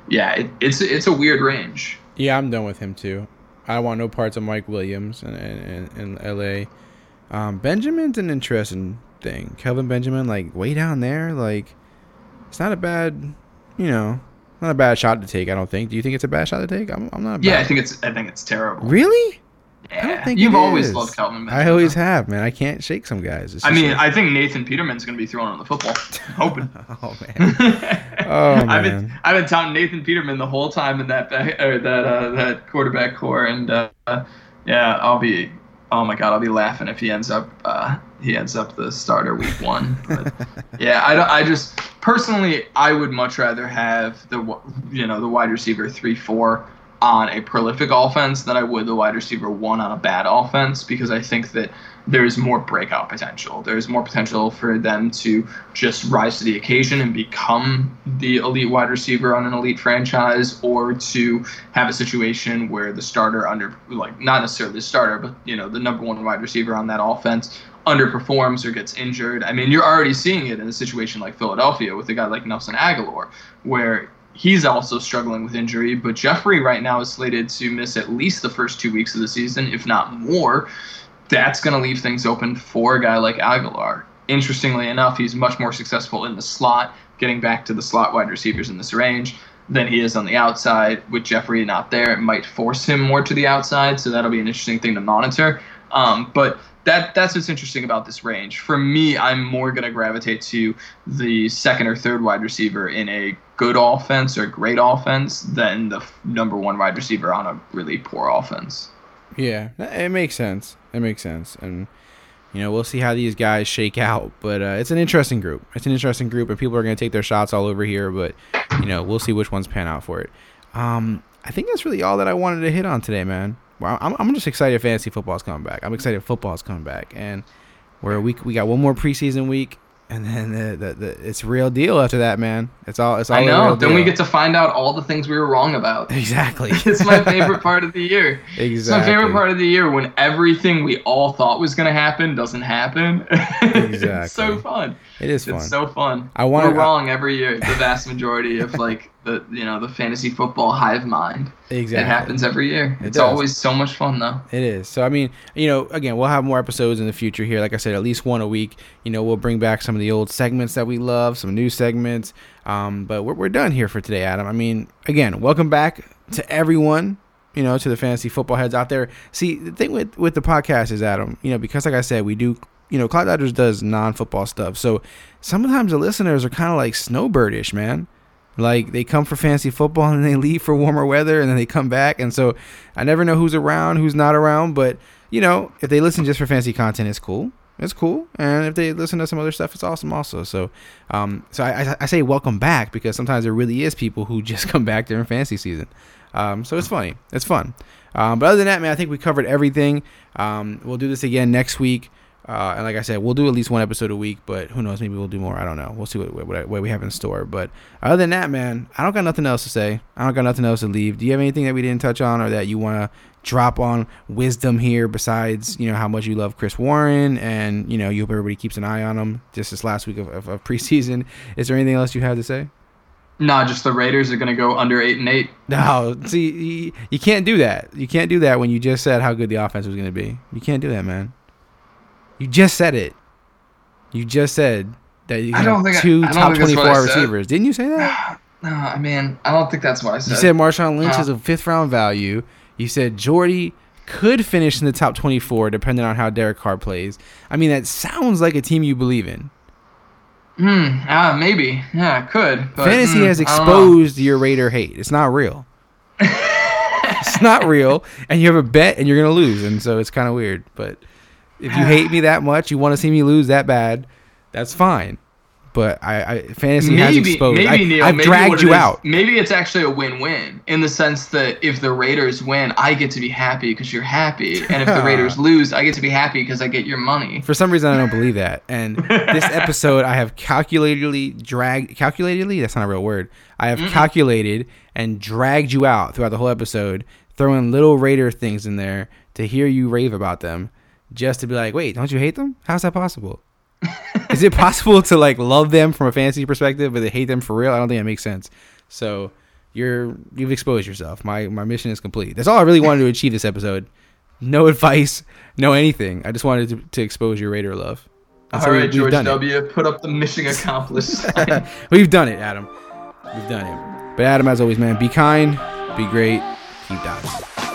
yeah, it, it's it's a weird range. Yeah, I'm done with him too. I want no parts of Mike Williams in, in, in L.A. Um, Benjamin's an interesting thing. Kelvin Benjamin, like way down there, like it's not a bad, you know, not a bad shot to take. I don't think. Do you think it's a bad shot to take? I'm, I'm not. Yeah, bad. I think it's I think it's terrible. Really? Yeah. don't think You've always is. loved Calvin. I always have, man. I can't shake some guys. I mean, like- I think Nathan Peterman's going to be throwing on the football. I'm hoping. oh man. Oh, I've been. I've been touting Nathan Peterman the whole time in that back, or that uh, that quarterback core, and uh, yeah, I'll be Oh my god, I'll be laughing if he ends up uh, he ends up the starter week one. But, yeah, I, I just personally I would much rather have the you know the wide receiver three four on a prolific offense than I would the wide receiver one on a bad offense because I think that there's more breakout potential. There's more potential for them to just rise to the occasion and become the elite wide receiver on an elite franchise, or to have a situation where the starter under, like not necessarily the starter, but you know the number one wide receiver on that offense underperforms or gets injured. I mean, you're already seeing it in a situation like Philadelphia with a guy like Nelson Agholor, where he's also struggling with injury. But Jeffery right now is slated to miss at least the first two weeks of the season, if not more. That's going to leave things open for a guy like Agholor. Interestingly enough, he's much more successful in the slot, getting back to the slot wide receivers in this range than he is on the outside. With Jeffery not there, it might force him more to the outside, so that'll be an interesting thing to monitor. Um, but that that's what's interesting about this range. For me, I'm more going to gravitate to the second or third wide receiver in a good offense or great offense than the f- number one wide receiver on a really poor offense. Yeah, it makes sense. It makes sense, and you know we'll see how these guys shake out. But uh, it's an interesting group. It's an interesting group, and people are going to take their shots all over here. But you know we'll see which ones pan out for it. Um, I think that's really all that I wanted to hit on today, man. Well, I'm, I'm just excited fantasy football's coming back. I'm excited football's coming back, and we're a week. We got one more preseason week, and then the, the, the it's real deal after that, man. It's all. It's all. I know. Then we get to find out all the things we were wrong about. exactly. it's my favorite part of the year. Exactly. It's my favorite part of the year when everything we all thought was going to happen doesn't happen. Exactly. it's so fun. It is fun. It's so fun. I wanna- We're wrong every year. The vast majority of like the you know the fantasy football hive mind. Exactly. It happens every year. It it's does. always so much fun though. It is. So I mean, you know, again, we'll have more episodes in the future here. Like I said, at least one a week. You know, we'll bring back some of the old segments that we love, some new segments. Um, but we're we're done here for today, Adam. I mean, again, welcome back to everyone. You know, to the fantasy football heads out there. See, the thing with with the podcast is Adam. You know, because like I said, we do. You know, Cloud Dodgers does non football stuff. So sometimes the listeners are kind of like snowbirdish, man. Like they come for fancy football and they leave for warmer weather and then they come back. And so I never know who's around, who's not around. But you know, if they listen just for fancy content, it's cool. It's cool. And if they listen to some other stuff, it's awesome also. So, um, so I, I, I say welcome back because sometimes there really is people who just come back during fantasy season. Um, so it's funny. It's fun. Um, but other than that, man, I think we covered everything. Um, we'll do this again next week. Uh, and like I said, we'll do at least one episode a week, but who knows? Maybe we'll do more. I don't know. We'll see what, what, what we have in store. But other than that, man, I don't got nothing else to say. I don't got nothing else to leave. Do you have anything that we didn't touch on or that you want to drop on wisdom here besides, you know, how much you love Chris Warren and, you know, you hope everybody keeps an eye on him just this last week of, of, of preseason? Is there anything else you have to say? Nah, just the Raiders are gonna go under eight and eight. No, see, you, you can't do that. You can't do that when you just said how good the offense was going to be. You can't do that, man. You just said it. You just said that you have think I- two I top that's what twenty-four I said. receivers. Didn't you say that? No, I mean, I don't think that's what I said. You said Marshawn Lynch Uh. is a fifth-round value. You said Jordy could finish in the top twenty-four depending on how Derek Carr plays. I mean, that sounds like a team you believe in. Hmm. Ah, maybe. Yeah, it could. But, Fantasy mm, has I don't know. exposed your Raider hate. It's not real. it's not real, and you have a bet, and you're gonna lose, and so it's kind of weird. But if you hate me that much, you want to see me lose that bad, that's fine. But I, I fantasy has exposed. maybe I, Neil. I've maybe dragged you is- out. Maybe it's actually a win-win in the sense that if the Raiders win, I get to be happy because you're happy, and if the Raiders lose, I get to be happy because I get your money. For some reason, I don't believe that. And this episode, I have calculatedly dragged. Calculatedly, that's not a real word. I have calculated and dragged you out throughout the whole episode, throwing little Raider things in there to hear you rave about them, just to be like, wait, don't you hate them? How's that possible? Is it possible to like love them from a fantasy perspective, but they hate them for real? I don't think that makes sense. So you're you've exposed yourself. My my mission is complete. That's all I really wanted to achieve this episode. No advice, no anything. I just wanted to, to expose your Raider love. And All right, George done it. W. Put up the mission accomplished. We've done it, Adam. We've done it. But Adam, as always, man, be kind, be great, keep dodging.